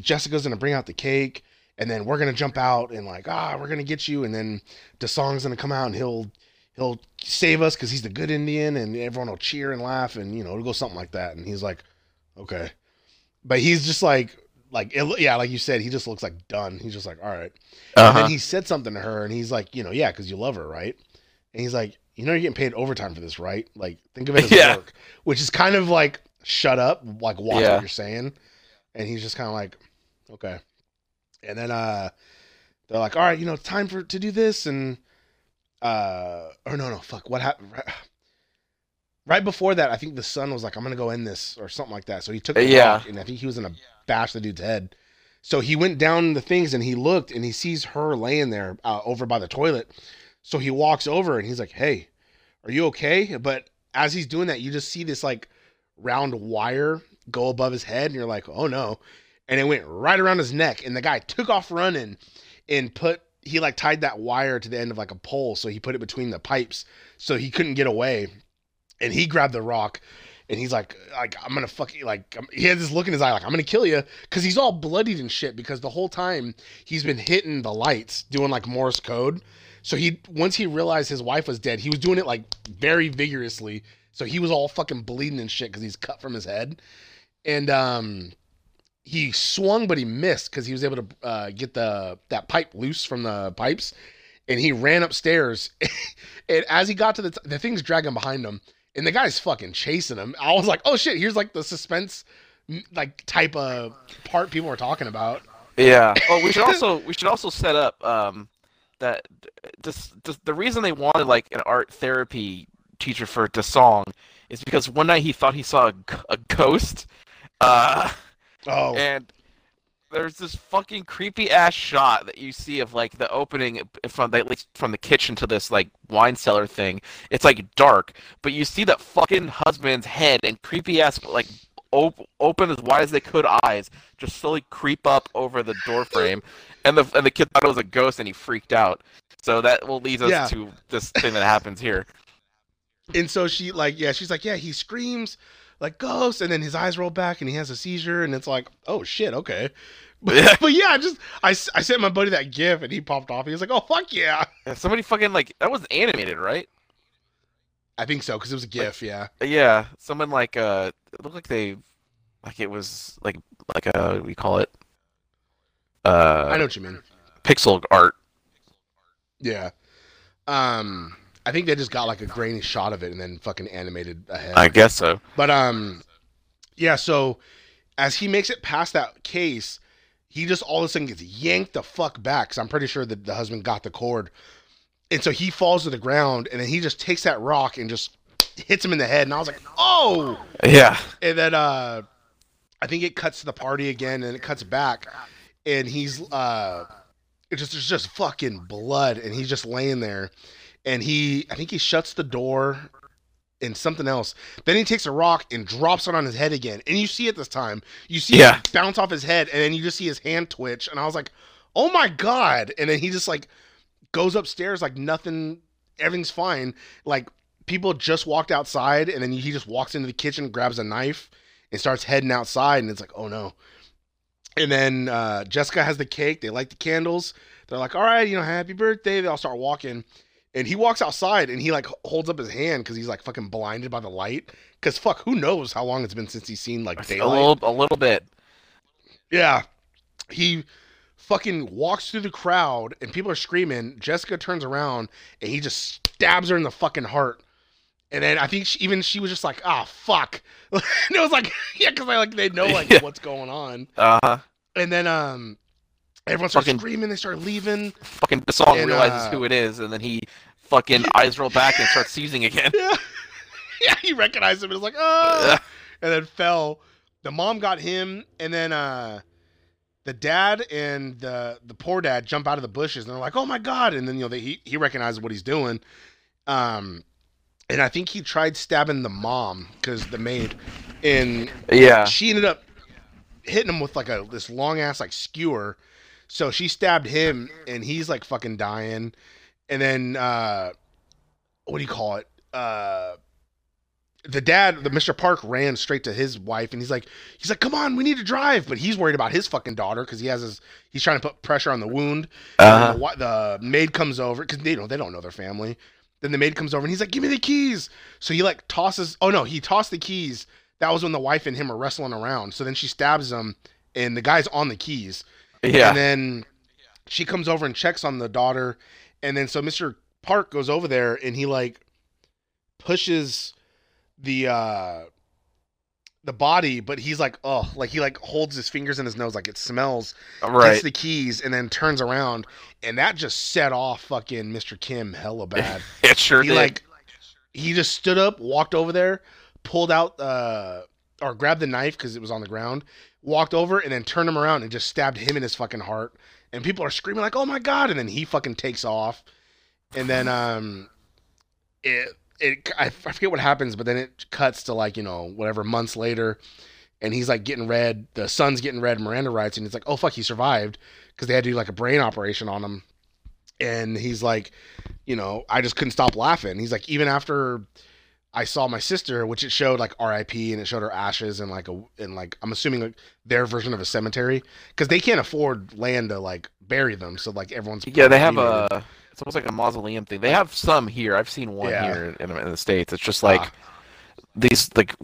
Jessica's gonna bring out the cake. And then we're gonna jump out and like ah we're gonna get you and then Dasong's gonna come out and he'll he'll save us because he's the good Indian and everyone will cheer and laugh and you know it'll go something like that and he's like okay but he's just like like it, yeah like you said he just looks like done. He's just like all right. And Uh-huh. then he said something to her and he's like you know yeah because you love her right? And he's like you know you're getting paid overtime for this right? Like think of it as Yeah. work which is kind of like shut up like watch Yeah. what you're saying. And he's just kind of like okay. And then uh they're like all right you know it's time for to do this. And uh or no no fuck what happened right, before that i think the son was like i'm gonna go end this or something like that. So he took the Yeah. rock and i think he was gonna bash the dude's head. So he went down the things and he looked and he sees her laying there uh, over by the toilet. So he walks over and he's like hey are you okay? But as he's doing that you just see this like round wire go above his head and you're like oh no. And it went right around his neck and the guy took off running and put he like tied that wire to the end of like a pole so he put it between the pipes so he couldn't get away and he grabbed the rock and he's like like i'm gonna fuck you like he had this look in his eye like i'm gonna kill you because he's all bloodied and shit because the whole time he's been hitting the lights doing like morse code. So he once he realized his wife was dead he was doing it like very vigorously. So he was all fucking bleeding and shit because he's cut from his head. And um he swung but he missed because he was able to uh, get the that pipe loose from the pipes. And he ran upstairs. And as he got to the t- the thing's dragging behind him and the guy's fucking chasing him. I was like oh shit here's like the suspense like type of part people were talking about. Yeah. Oh, we should also we should also set up um that this, this the reason they wanted like an art therapy teacher for Dasong is because one night he thought he saw a ghost, uh, oh. and there's this fucking creepy ass shot that you see of like the opening from the, at least from the kitchen to this like wine cellar thing. It's like dark, but you see that fucking husband's head and creepy ass like op- open as wide as they could eyes just slowly creep up over the door frame, and the and the kid thought it was a ghost and he freaked out. So that will lead us Yeah. to this thing that happens here. and so she like yeah she's like yeah he screams like ghost and then his eyes roll back and he has a seizure and it's like oh shit okay but Yeah. but yeah I just I, I sent my buddy that gif and he popped off he was like oh fuck yeah And somebody fucking like that was animated, right? i think so because it was a gif yeah Yeah, someone like uh, it looked like they, like it was like like uh, we call it? Uh, i know what you mean pixel art. yeah um i think they just got like a grainy shot of it and then fucking animated ahead I guess so. But um, yeah. So as he makes it past that case, he just all of a sudden gets yanked the fuck back. Cause I'm pretty sure that the husband got the cord, and so he falls to the ground, and then he just takes that rock and just hits him in the head. And I was like, oh. Yeah, And then uh, I think it cuts to the party again, and it cuts back, and he's uh, it just there's just fucking blood, and he's just laying there, and he I think he shuts the door and something else. Then he takes a rock and drops it on his head again, and you see it this time. You see Yeah. it bounce off his head, and then you just see his hand twitch, and I was like, oh my god! And then he just like goes upstairs like nothing, everything's fine. Like people just walked outside, and then he just walks into the kitchen, grabs a knife, and starts heading outside, and it's like, oh no. And then uh, Jessica has the cake. They light the candles. They're like, all right, you know, happy birthday. They all start walking. And he walks outside and he like holds up his hand because he's like fucking blinded by the light. Because fuck, who knows how long it's been since he's seen like a daylight. little a little bit. Yeah. He fucking walks through the crowd and people are screaming. Jessica turns around and he just stabs her in the fucking heart. And then I think she, even she was just like, ah, fuck. and it was like, yeah, because I like they know like Yeah. what's going on. Uh huh. And then um, everyone starts Fucking- screaming. They start leaving. Fucking Dasong And, realizes uh, who it is, and then he fucking eyes roll back and starts seizing again. Yeah, yeah. He recognized him and was like, oh, and then fell. The mom got him, and then uh, the dad and the the poor dad jump out of the bushes, and they're like, "Oh my god!" And then you know they, he he recognizes what he's doing, um, and I think he tried stabbing the mom because the maid, and Yeah. she ended up hitting him with like a this long ass like skewer. So she stabbed him, and he's like fucking dying. And then uh, what do you call it? Uh, the dad, the Mr. Park, ran straight to his wife, and he's like, he's like, come on, we need to drive. But he's worried about his fucking daughter because he has his, he's trying to put pressure on the wound. Uh-huh. And the, the maid comes over because they don't they don't know their family. Then the maid comes over and he's like, "Give me the keys." So he like tosses. Oh no, he tossed the keys. That was when the wife and him are wrestling around. So then she stabs him, and the guy's on the keys. Yeah. And then she comes over and checks on the daughter, and then so Mr. Park goes over there and he like pushes the uh the body, but he's like, oh, like he like holds his fingers in his nose like it smells right. gets the keys and then turns around and that just set off fucking Mr. Kim hella bad. It sure he did. like he just stood up, walked over there, pulled out uh or grabbed the knife because it was on the ground, walked over and then turned him around and just stabbed him in his fucking heart. And people are screaming like, "Oh my god!" And then he fucking takes off, and then um, it it I forget what happens, but then it cuts to like you know whatever months later, and he's like getting read. The son's getting read. Miranda rights, and it's like, "Oh fuck, he survived," because they had to do like a brain operation on him, and he's like, you know, I just couldn't stop laughing. He's like, even after I saw my sister, which it showed like R.I.P. and it showed her ashes and like a and like I'm assuming like their version of a cemetery because they can't afford land to like bury them, so like everyone's yeah, they have a. It's almost like a mausoleum thing. They have some here. I've seen one Yeah. here in, in the states. It's just like Ah. these like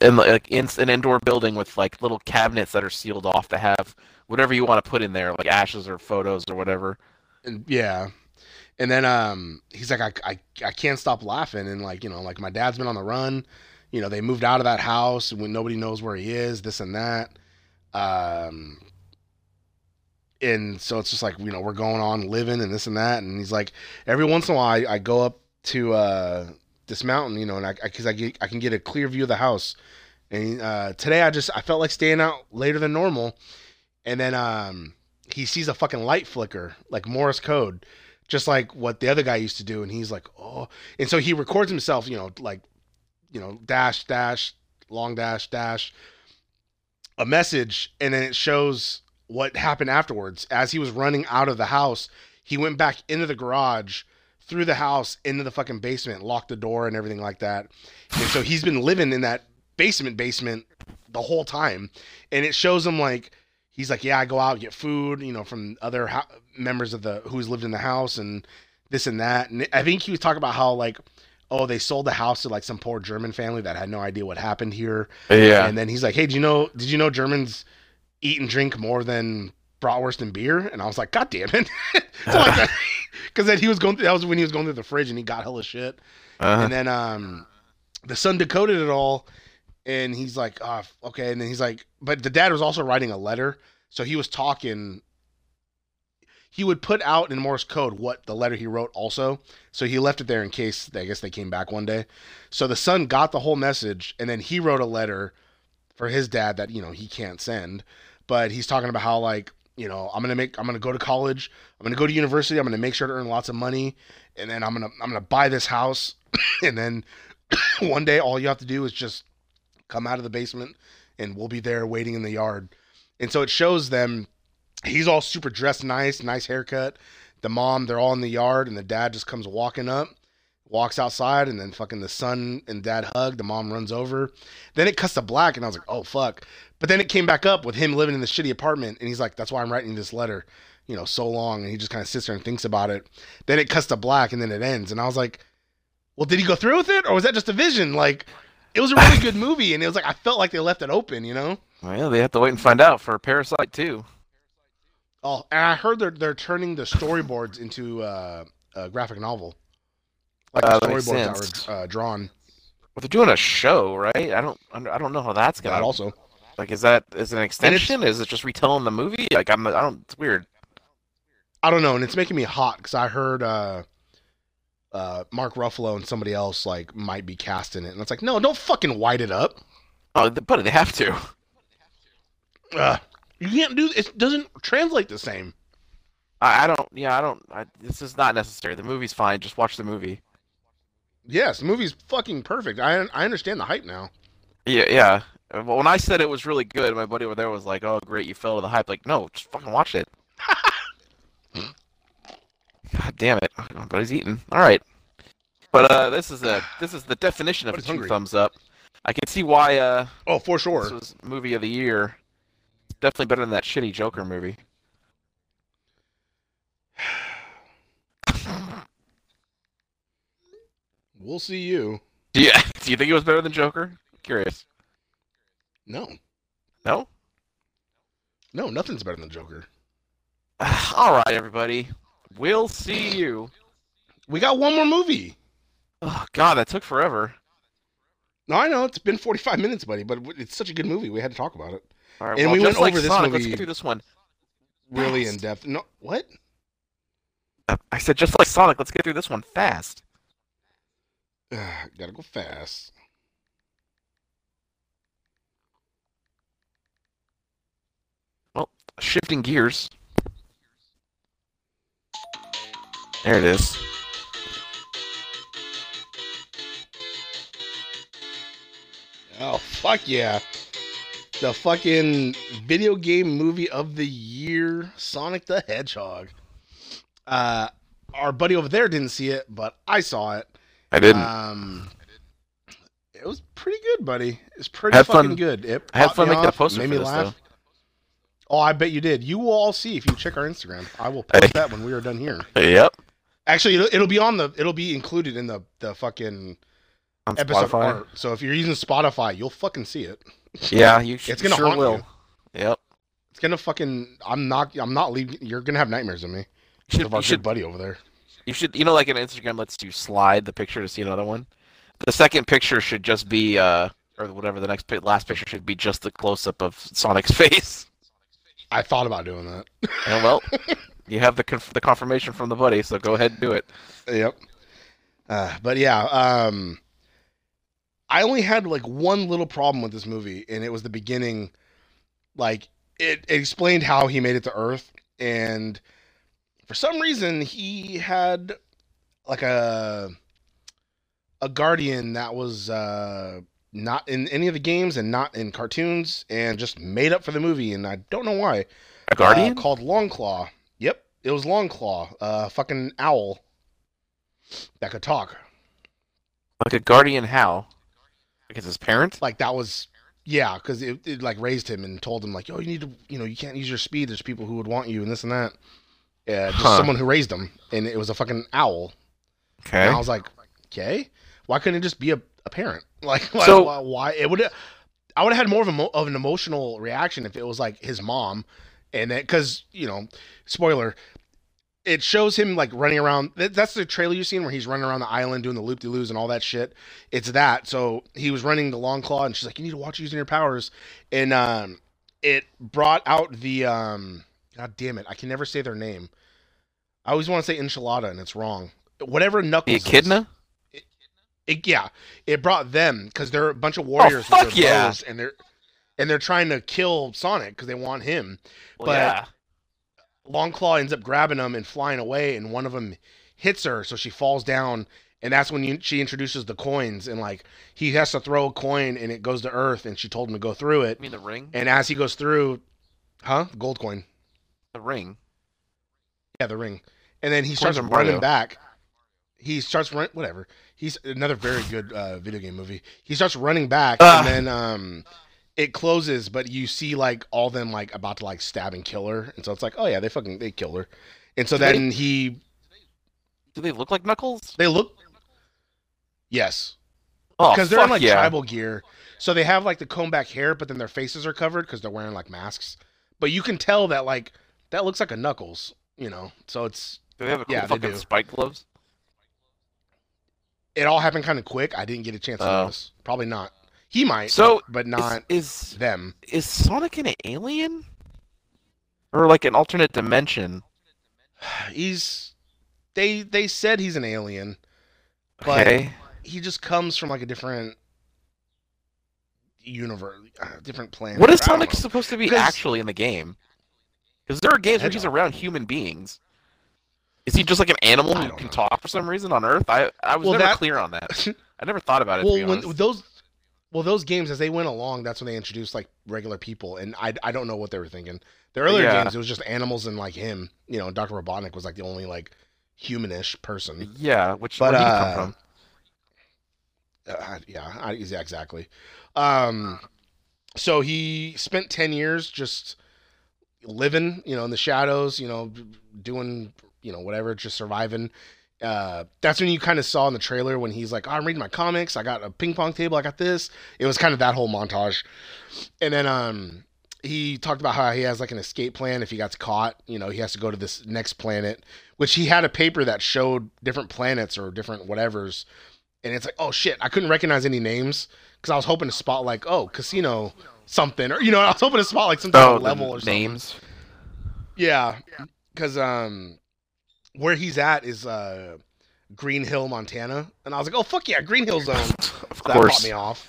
in like in an indoor building with like little cabinets that are sealed off to have whatever you want to put in there, like ashes or photos or whatever. and yeah and then um he's like I, I i can't stop laughing. And like you know like my dad's been on the run. You know they moved out of that house when nobody knows where he is this and that. Um and so it's just like you know we're going on living and this and that. And he's like every once in a while i, I go up to uh this mountain you know and i because I, get i can get a clear view of the house. And uh today i just i felt like staying out later than normal. And then um he sees a fucking light flicker like morse code just like what the other guy used to do and he's like oh and so he records himself you know like you know dash dash long dash dash a message and then it shows what happened afterwards. As he was running out of the house he went back into the garage through the house into the fucking basement locked the door and everything like that. And so he's been living in that basement basement the whole time. And it shows him like he's like yeah i go out get food you know from other ho- members of the who's lived in the house and this and that. And i think he was talking about how like oh they sold the house to like some poor german family that had no idea what happened here. Yeah. and then he's like hey do you know did you know germans eat and drink more than bratwurst and beer? And i was like god damn it. Because then he was going through that was when he was going through the fridge and he got hella shit. Uh-huh. and then um the son decoded it all and he's like oh, okay and then he's like but the dad was also writing a letter so he was talking he would put out in morse code what the letter he wrote also so he left it there in case i guess they came back one day. So the son got the whole message and then he wrote a letter for his dad that you know he can't send but he's talking about how like you know i'm gonna make i'm gonna go to college i'm gonna go to university i'm gonna make sure to earn lots of money and then i'm gonna i'm gonna buy this house and then one day all you have to do is just come out of the basement and we'll be there waiting in the yard. And so it shows them he's all super dressed nice nice haircut. The mom they're all in the yard and the dad just comes walking up walks outside and then fucking the son and dad hug the mom runs over. Then it cuts to black and i was like oh fuck. But then it came back up with him living in the shitty apartment and he's like that's why i'm writing this letter you know so long. And he just kind of sits there and thinks about it. Then it cuts to black and then it ends. And i was like well did he go through with it or was that just a vision? Like it was a really good movie and it was like i felt like they left it open you know Well, they have to wait and find out for Parasite too. oh and i heard they're, they're turning the storyboards into uh, a graphic novel like Uh, the storyboards that were uh, drawn Well, they're doing a show, right? I don't, I don't know how that's gonna. that also Like, is that is it an extension? Is it just retelling the movie? Like, I'm, I don't. It's weird. I don't know, and it's making me hot because I heard uh, uh, Mark Ruffalo and somebody else like might be casting it, and it's like, no, don't fucking white it up. Oh, but they have to. Ugh. you can't do it. Doesn't translate the same. I, I don't. Yeah, I don't. I, this is not necessary. The movie's fine. Just watch the movie. Yes, the movie's fucking perfect. I I understand the hype now. Yeah, yeah. Uh, Well, when I said it was really good, my buddy over there was like, "Oh, great, you fell to the hype." Like, no, just fucking watch it. God damn it! But he's eating. All right. But uh, this is a this is the definition of But a he's two hungry. thumbs up. I can see why uh Oh, for sure this sure. was movie of the year. Definitely better than that shitty Joker movie. We'll see you. Yeah. Do you think it was better than Joker? Curious. No, No. no, nothing's better than Joker. All right, everybody. We'll see you. We got one more movie. Oh God, that took forever. No, I know it's been 45 minutes, buddy, but it's such a good movie. We had to talk about it All right, And well, we went like over this Sonic, Let's get through this one. really in depth. No, what? Uh, I said just like Sonic. Let's get through this one fast. Gotta go fast. Well, shifting gears. There it is. Oh fuck yeah! The fucking video game movie of the year, Sonic the Hedgehog. Uh, our buddy over there didn't see it, but I saw it. I didn't. Um, it was pretty good, buddy. It's pretty fucking fun- good. It I had fun making a off, poster made for me this, laugh. Oh, I bet you did. You will all see if you check our Instagram. I will post Hey. that when we are done here. yep. Actually, it'll, it'll be on the. It'll be included in the the fucking On episode Spotify. art. So if you're using Spotify, you'll fucking see it. Yeah, you sh- It's gonna sure haunt will. you. Yep. It's gonna fucking. I'm not. I'm not leaving. You're gonna have nightmares of me. You Of should, our you good should, buddy over there. you should, you know, like an Instagram lets you slide the picture to see another one. The second picture should just be, uh, or whatever the next last picture should be, just the close up of Sonic's face. I thought about doing that. And well, you have the conf- the confirmation from the buddy, so go ahead and do it. Yep. Uh, but yeah, um, I only had like one little problem with this movie, and it was the beginning. Like it, it explained how he made it to Earth, and for some reason he had like a a guardian that was uh, not in any of the games and not in cartoons, and just made up for the movie, and I don't know why. A guardian? Uh, called Longclaw. It was Longclaw, uh, fucking owl that could talk. like a guardian? How? Like it's his parent? Like that was, yeah, because it, it like raised him and told him like, oh, you need to, you know, you can't use your speed. There's people who would want you and this and that. Yeah, just Huh. someone who raised him, and it was a fucking owl. Okay. And I was like, okay, why couldn't it just be a, a parent? Like, why, So- why, why it would? I would have had more of a of an emotional reaction if it was like his mom, and then because you know, spoiler, it shows him like running around. That's the trailer you've seen where he's running around the island doing the loop de loos and all that shit. It's that. So he was running the Longclaw, and she's like, "You need to watch using your powers," and um, it brought out the um, god damn it, I can never say their name. I always want to say enchilada, and it's wrong. Whatever Knuckles. echidna? It, yeah, it brought them because they're a bunch of warriors fuck with their yeah. bows, and they're and they're trying to kill Sonic because they want him. Well, But- yeah. Longclaw ends up grabbing them and flying away, and one of them hits her, so she falls down. And that's when you, she introduces the coins, and like he has to throw a coin, and it goes to Earth, and she told him to go through it. I mean the ring? And as he goes through, huh? Gold coin, The ring. yeah, the ring. And then he Coins starts are Mario. running back. He starts running. whatever. He's another very good uh, video game movie. He starts running back, Ah. and then um, it closes, but you see like all them like about to like stab and kill her, and so it's like, oh yeah, they fucking they killed her, and so Do they- then he Do they look like Knuckles? they look, yes, Oh, because they're in like yeah. tribal gear, so they have like the comb back hair, but then their faces are covered because they're wearing like masks, but you can tell that like that looks like a Knuckles, you know, so it's Do they have a cool Yeah, they fucking do. spike gloves? it all happened kind of quick. I didn't get a chance to Oh. notice. Probably not. He might, So, but not is, them. is is Sonic an alien? Or like an alternate dimension? He's they they said he's an alien. But- Okay. He just comes from like a different universe, uh, different planet. What is Sonic supposed to be actually in the game? Because there are games where he's around human beings. Is he just like an animal who can know. talk for some reason on Earth? I I was Well, never that- clear on that. I never thought about it. well, when those well those games as they went along, that's when they introduced like regular people, and I I don't know what they were thinking. The earlier Yeah. games, it was just animals and like him. You know, Doctor Robotnik was like the only like humanish person. yeah, which But, where did he uh, come from? Uh, yeah, I, yeah, exactly. Um, so he spent ten years just living, you know, in the shadows, you know, doing, you know, whatever, just surviving. Uh, that's when you kind of saw in the trailer when he's like, oh, I'm reading my comics. I got a ping pong table. I got this. It was kind of that whole montage. And then, um, he talked about how he has like an escape plan if he gets caught. You know, he has to go to this next planet, which he had a paper that showed different planets or different whatevers. And it's like, oh shit, I couldn't recognize any names because I was hoping to spot like, oh, casino something, or you know, I was hoping to spot like some type Oh, of level or something. names. Yeah, because um, where he's at is uh, Green Hill, Montana, and I was like, oh fuck yeah, Green Hill Zone. Of That course. caught me off.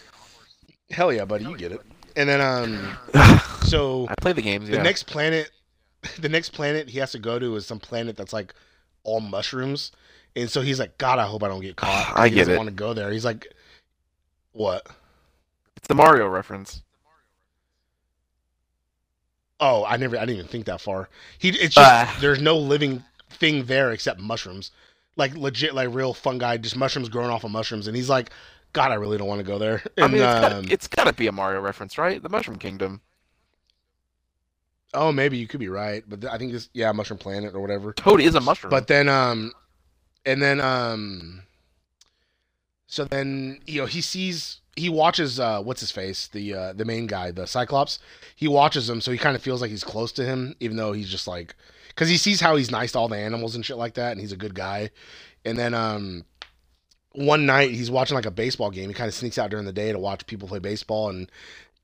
Hell yeah, buddy, you get it. And then um, so I play the games. the Yeah. next planet, the next planet he has to go to is some planet that's like all mushrooms, and so he's like, God, I hope I don't get caught. I he get doesn't it. Want to go there? He's like, what? It's the Mario reference. Oh, I never, I didn't even think that far. He, it's just Ah. there's no living thing there except mushrooms, like legit, like real fungi, just mushrooms growing off of mushrooms. And he's like, God, I really don't want to go there. And, I mean, it's gotta, um, it's gotta be a Mario reference, right? The Mushroom Kingdom. oh, maybe you could be right, but I think this, yeah, Mushroom Planet or whatever. Toad is a mushroom. But then, um, and then, um, so then you know he sees he watches uh what's his face the uh the main guy the Cyclops he watches him so he kind of feels like he's close to him even though he's just like because he sees how he's nice to all the animals and shit like that and he's a good guy. And then um one night he's watching like a baseball game. He kind of sneaks out during the day to watch people play baseball and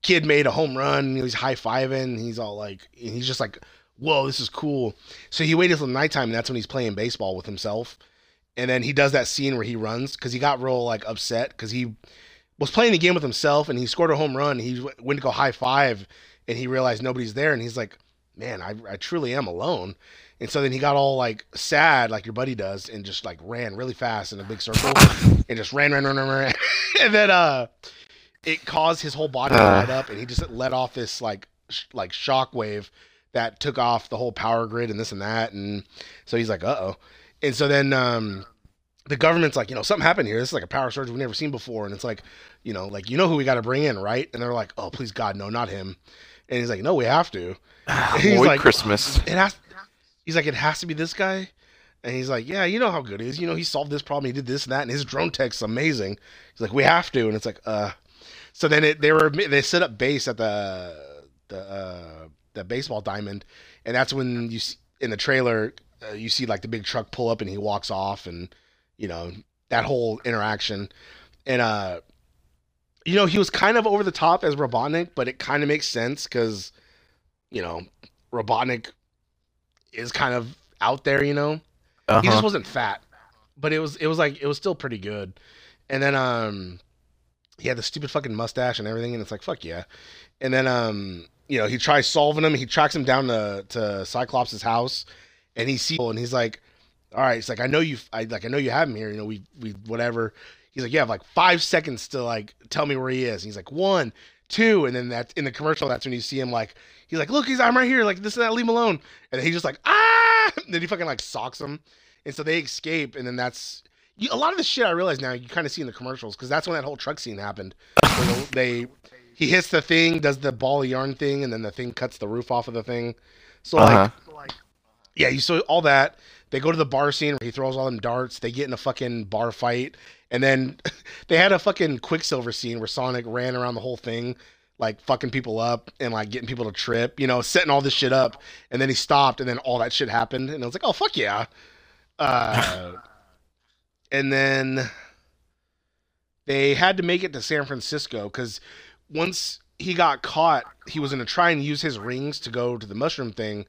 kid made a home run he's high-fiving he's all like and he's just like whoa this is cool. So he waited till nighttime and that's when he's playing baseball with himself. And then he does that scene where he runs because he got real like upset because he was playing the game with himself and he scored a home run. He went to go high five and he realized nobody's there and he's like, man, I, I truly am alone. And so then he got all like sad, like your buddy does, and just like ran really fast in a big circle and just ran, ran, ran, ran, ran. and then uh, it caused his whole body to Uh. light up and he just let off this like sh- like shock wave that took off the whole power grid and this and that. And so he's like, uh oh. And so then um, the government's like, you know, something happened here. This is like a power surge we've never seen before. And it's like, you know, like, you know who we got to bring in, right? And they're like, oh, please, God, no, not him. And he's like, no, we have to. He's Boy, like- Christmas. It has, he's like, it has to be this guy. And he's like, yeah, you know how good he is. You know, he solved this problem. He did this and that. And his drone tech's amazing. He's like, we have to. And it's like, uh, so then it, they were, they set up base at the, the, uh, the baseball diamond. And that's when you see in the trailer, uh, you see like the big truck pull up and he walks off and, you know, that whole interaction. And, uh, you know, he was kind of over the top as Robotnik, but it kind of makes sense because, you know, Robotnik is kind of out there, you know. He Uh-huh. just wasn't fat, but it was it was like it was still pretty good. And then um, he had the stupid fucking mustache and everything, and it's like fuck yeah. And then um, you know, he tries solving him. He tracks him down to to Cyclops' house, and he sees and he's like, all right, it's like I know you, I like I know you have him here. You know, we we whatever. He's like, you have like five seconds to like tell me where he is. And he's like one, two, and then that in the commercial, that's when you see him like he's like, look, he's I'm right here, like this and that, leave him alone. And then he's just like ah, and then he fucking like socks him, and so they escape, and then that's you, a lot of the shit I realize now you kind of see in the commercials because that's when that whole truck scene happened. they he hits the thing, does the ball of yarn thing, and then the thing cuts the roof off of the thing. So like, Uh-huh. yeah, you saw all that. They go to the bar scene where he throws all them darts. They get in a fucking bar fight, and then they had a fucking Quicksilver scene where Sonic ran around the whole thing, like fucking people up and like getting people to trip, you know, setting all this shit up. And then he stopped, and then all that shit happened, and I was like, oh fuck yeah. Uh, and then they had to make it to San Francisco because once he got caught, he was going to try and use his rings to go to the mushroom thing.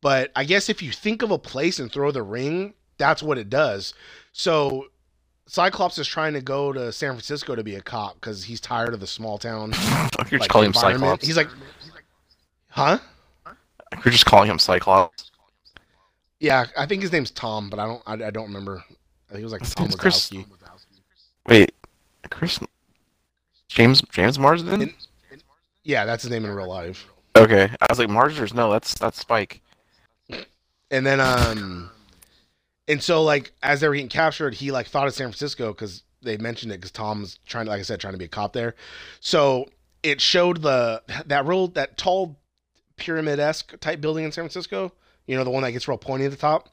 But I guess if you think of a place and throw the ring, that's what it does. So Cyclops is trying to go to San Francisco to be a cop because he's tired of the small town. You're just calling him. Cyclops. He's like, huh? You're just calling him Cyclops. Yeah, I think his name's Tom, but I don't. I, I don't remember. I think it was like Tom name's Chris- Wait, Chris James James Marsden? In- Yeah, that's his name in real life. Okay, I was like Marsden. no, that's that's Spike. And then um, and so like as they were getting captured, he like thought of San Francisco because they mentioned it because Tom's trying to, like I said, trying to be a cop there. So it showed the that real that tall pyramid esque type building in San Francisco. You know the one that gets real pointy at the top.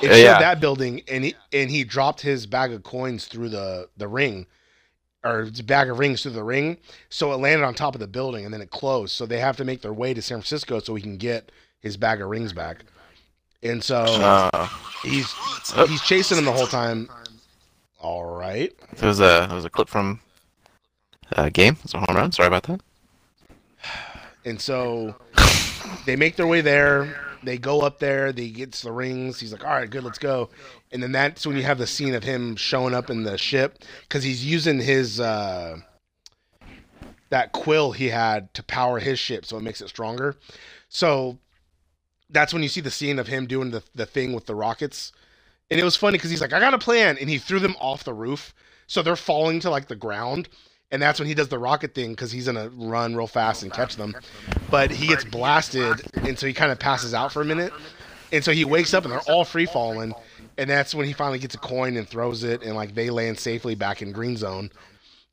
It showed yeah. that building, and he and he dropped his bag of coins through the the ring, or bag of rings through the ring. So it landed on top of the building, and then it closed. So they have to make their way to San Francisco so he can get his bag of rings back. And so Uh, he's he's chasing him the whole time. All right. there was a there was a clip from uh, game. It's a home run. Sorry about that. And so they make their way there. They go up there. They get to the rings. He's like, "All right, good, let's go." And then that's when you have the scene of him showing up in the ship because he's using his uh, that quill he had to power his ship, so it makes it stronger. So that's when you see the scene of him doing the the thing with the rockets. And it was funny because he's like, "I got a plan," and he threw them off the roof, so they're falling to like the ground. And that's when he does the rocket thing because he's gonna run real fast and catch them. But he gets blasted, and so he kind of passes out for a minute. And so he wakes up, and they're all free falling. And that's when he finally gets a coin and throws it, and like they land safely back in green zone.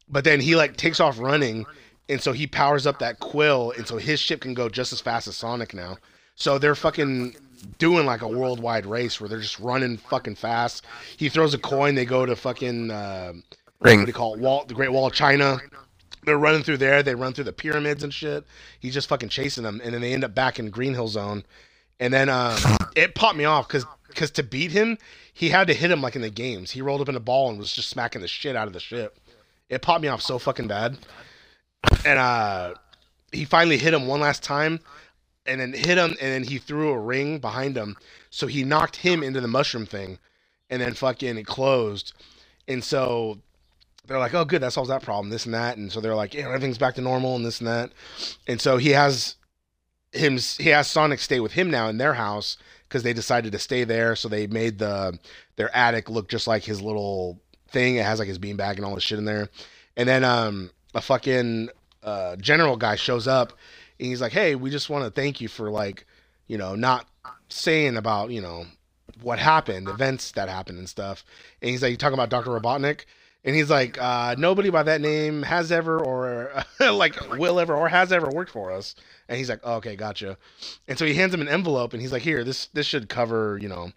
But then he like takes off running, and so he powers up that quill, and so his ship can go just as fast as Sonic now. So they're fucking doing like a worldwide race where they're just running fucking fast. He throws a coin, they go to fucking uh, what do you call it? Wall, the Great Wall of China. They're running through there. They run through the pyramids and shit. He's just fucking chasing them, and then they end up back in Green Hill Zone. And then um, it popped me off because because to beat him, he had to hit him like in the games. He rolled up in a ball and was just smacking the shit out of the ship. It popped me off so fucking bad. And uh, he finally hit him one last time, and then hit him, and then he threw a ring behind him, so he knocked him into the mushroom thing, and then fucking it closed. And so they're like, oh, good, that solves that problem, this and that. And so they're like, yeah, everything's back to normal and this and that. And so he has him, he has Sonic stay with him now in their house because they decided to stay there. So they made the their attic look just like his little thing. It has like his beanbag and all this shit in there. And then um, a fucking uh, general guy shows up and he's like, hey, we just want to thank you for like, you know, not saying about you know what happened, events that happened and stuff. And he's like, you talking about Dr. Robotnik? And he's like, uh, nobody by that name has ever or like will ever or has ever worked for us. And he's like, oh, okay, gotcha. And so he hands him an envelope and he's like, here, this this should cover, you know,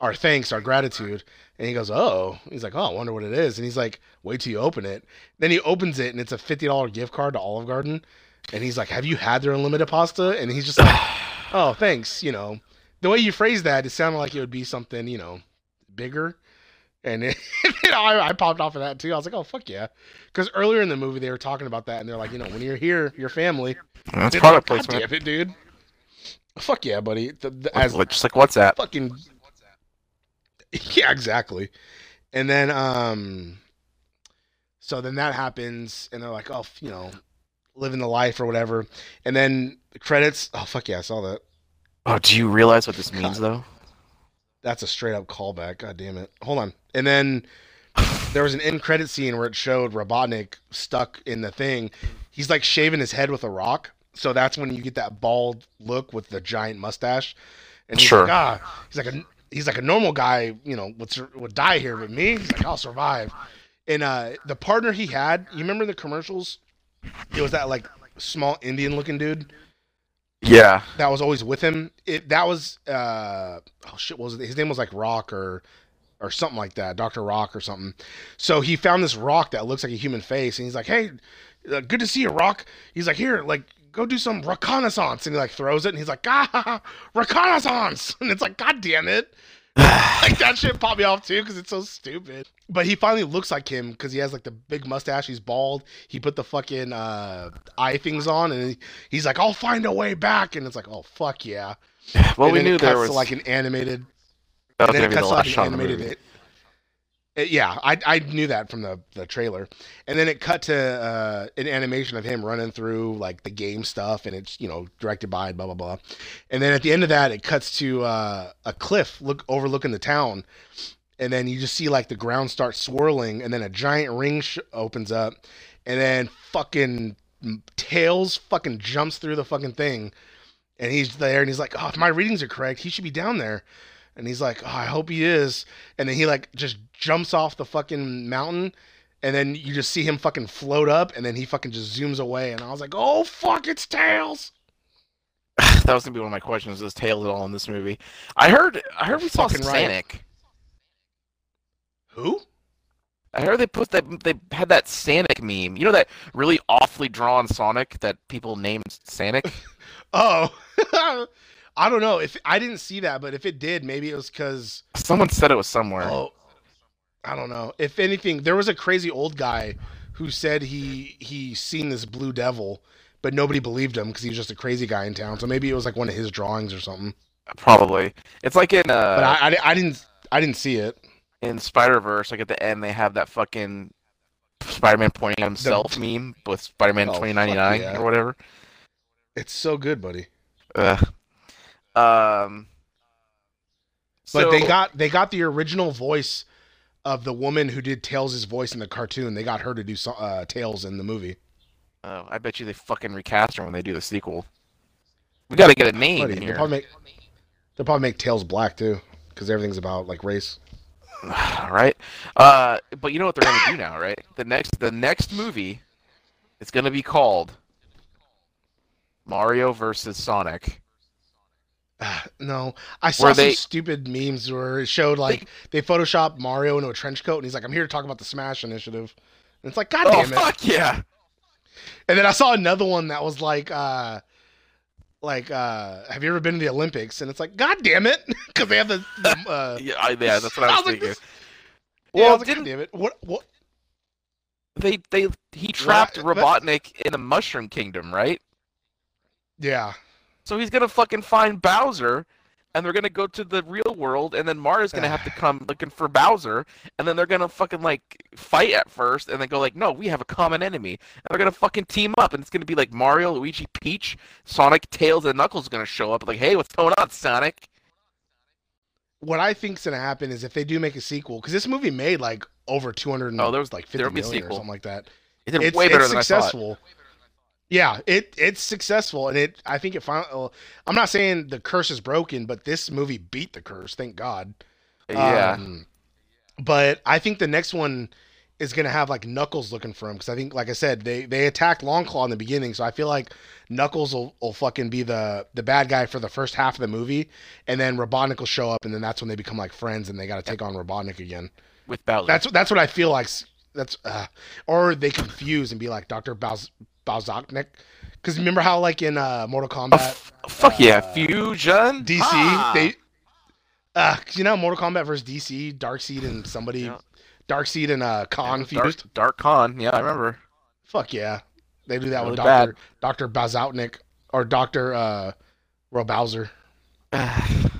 our thanks, our gratitude. And he goes, oh, he's like, oh, I wonder what it is. And he's like, wait till you open it. Then he opens it and it's a fifty dollar gift card to Olive Garden. And he's like, have you had their unlimited pasta? And he's just like, oh, thanks. You know, the way you phrase that, it sounded like it would be something, you know, bigger. And it, I, I popped off of that too. I was like, oh, fuck yeah. Because earlier in the movie, they were talking about that. And they're like, you know, when you're here, your family. That's It's product like, placement. damn it, dude. Fuck yeah, buddy. The, the, as Like- just like WhatsApp. fucking yeah exactly and then um so then that happens and they're like oh you know living the life or whatever. And then the credits oh fuck yeah i saw that. Oh, do you realize what this means though? that's a straight up callback god damn it. Hold on. And then there was an end credit scene where it showed robotnik stuck in the thing. He's like shaving his head with a rock. So that's when you get that bald look with the giant mustache. And he's Sure. like ah he's like a he's like a normal guy you know would would die here but me? He's like i'll survive. And uh the partner he had you remember the commercials it was that like small indian looking dude Yeah. that was always with him. It that was uh oh shit, what was it? His name was like Rock or or something like that, Doctor Rock or something. So he found this rock that looks like a human face, and he's like, "Hey, uh, good to see you, Rock." He's like, "Here, like." Go do some reconnaissance, and he like throws it, and he's like, "Ah, reconnaissance!" And it's like, "God damn it!" like that shit popped me off too because it's so stupid. But he finally looks like him because he has like the big mustache. He's bald. He put the fucking uh, eye things on, and he, he's like, "I'll find a way back." And it's like, "Oh fuck yeah!" Well, And we knew there was to, like an animated. that was gonna it be the cuts to like last shot of the animated. movie. It, yeah, I I knew that from the the trailer, and then it cut to uh, an animation of him running through like the game stuff, and it's you know directed by blah blah blah, and then at the end of that, it cuts to uh, a cliff look overlooking the town, and then you just see like the ground start swirling, and then a giant ring sh- opens up, and then fucking tails fucking jumps through the fucking thing, and he's there, and he's like, oh, if my readings are correct, he should be down there. And he's like, oh, I hope he is. And then he like just jumps off the fucking mountain. And then you just see him fucking float up. And then he fucking just zooms away. And I was like, oh, fuck, it's Tails. that was gonna be one of my questions. Is Tails at all in this movie? I heard. I heard we saw Fucking Sonic. right. Who? I heard they put that they had that Sonic meme. You know that really awfully drawn Sonic that people named Sonic. Oh, I don't know. If I didn't see that, but if it did, maybe it was because Someone said it was somewhere. Oh, I don't know. If anything, there was a crazy old guy who said he he seen this blue devil, but nobody believed him because he was just a crazy guy in town. So maybe it was like one of his drawings or something. Probably. It's like in uh But I, I, I didn't I didn't see it. in Spider Verse. Like at the end, they have that fucking Spider-Man pointing at himself meme with Spider-Man Oh, 2099 yeah. or whatever. It's so good, buddy. Ugh. Um. But they got they got the original voice of the woman who did Tails' voice in the cartoon. They got her to do so- uh, Tails in the movie. Oh, I bet you they fucking recast her when they do the sequel. We got to get a name in they'll here. probably make they'll probably make Tails black too, because everything's about like race. All right, Uh, but you know what they're gonna do now, right? The next, the next movie it's gonna be called Mario versus Sonic. No, I saw Where some they- stupid memes where it showed like they photoshopped Mario into a trench coat, and he's like, "I'm here to talk about the Smash Initiative." And it's like, God Oh damn it! fuck yeah! And then I saw another one that was like, uh, like, uh, "Have you ever been to the Olympics?" And it's like, God damn it, because they have the, the uh, Yeah, I, yeah, that's what I I was, was like, thinking. this- yeah, I Well, was like, God damn it, what, what? they? They he trapped but- Robotnik in the Mushroom Kingdom, right? Yeah, So he's gonna fucking find Bowser, and they're gonna go to the real world, and then Mario's gonna have to come looking for Bowser, and then they're gonna fucking like fight at first, and then go like, no, we have a common enemy, and they're gonna fucking team up, and it's gonna be like Mario, Luigi, Peach, Sonic, Tails, and Knuckles gonna show up, like, hey, what's going on, Sonic? what I think's gonna happen is if they do make a sequel, because this movie made like over 200, Oh, there was- like there 50 will be a million or something like that. It did it's, way better it's than I thought. Yeah, it it's successful, and it I think it finally. I'm not saying the curse is broken, but this movie beat the curse. Thank God. Yeah, Um, but I think the next one is gonna have like Knuckles looking for him because I think, like I said, they they attacked Longclaw in the beginning, so I feel like Knuckles will, will fucking be the the bad guy for the first half of the movie, and then Robotnik will show up, and then that's when they become like friends, and they got to take on Robotnik again. with Bowser. That's that's what I feel like. That's uh, or they confuse and be like Doctor Bauz Bauzaknik. Because remember how like in uh, Mortal Oh, Kombat f- fuck yeah, uh, Fusion DC Ah! they uh you know Mortal Kombat versus DC Darkseid and somebody Yeah. Darkseid and uh Kahn Dark, fused. Dark Kahn, yeah, I remember. Fuck yeah, they do that with Really Doctor Doctor Bazoutnik or Doctor uh, Robowser.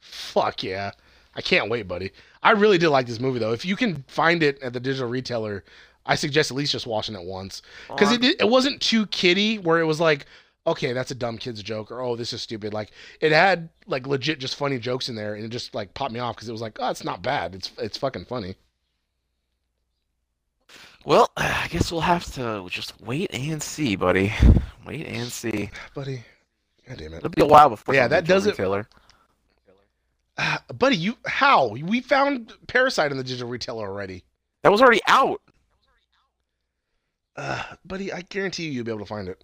Fuck yeah, I can't wait, buddy. I really did like this movie though. If you can find it at the digital retailer, I suggest at least just watching it once because it it wasn't too kiddie where it was like okay that's a dumb kid's joke or oh this is stupid like it had like legit just funny jokes in there and it just like popped me off because it was like oh it's not bad it's it's fucking funny Well, I guess we'll have to just wait and see, buddy. Wait and see. buddy god damn it It'll be a while before. Yeah, that doesn't- retailer. Ah, buddy you how we found parasite in the digital retailer already That was already out. Uh, buddy i guarantee you you'll be able to find it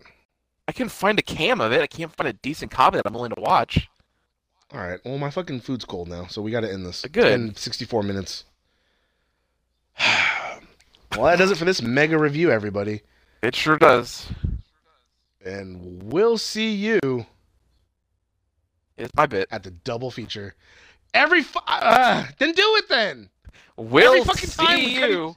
I can find a cam of it. I can't find a decent copy that I'm willing to watch. all right well my fucking food's cold now so we gotta end this Good. Been 64 minutes well that does it for this mega review everybody It sure does. and we'll see you It's my bit. at the double feature. Every fu- uh, then do it then. We'll fucking time see it- you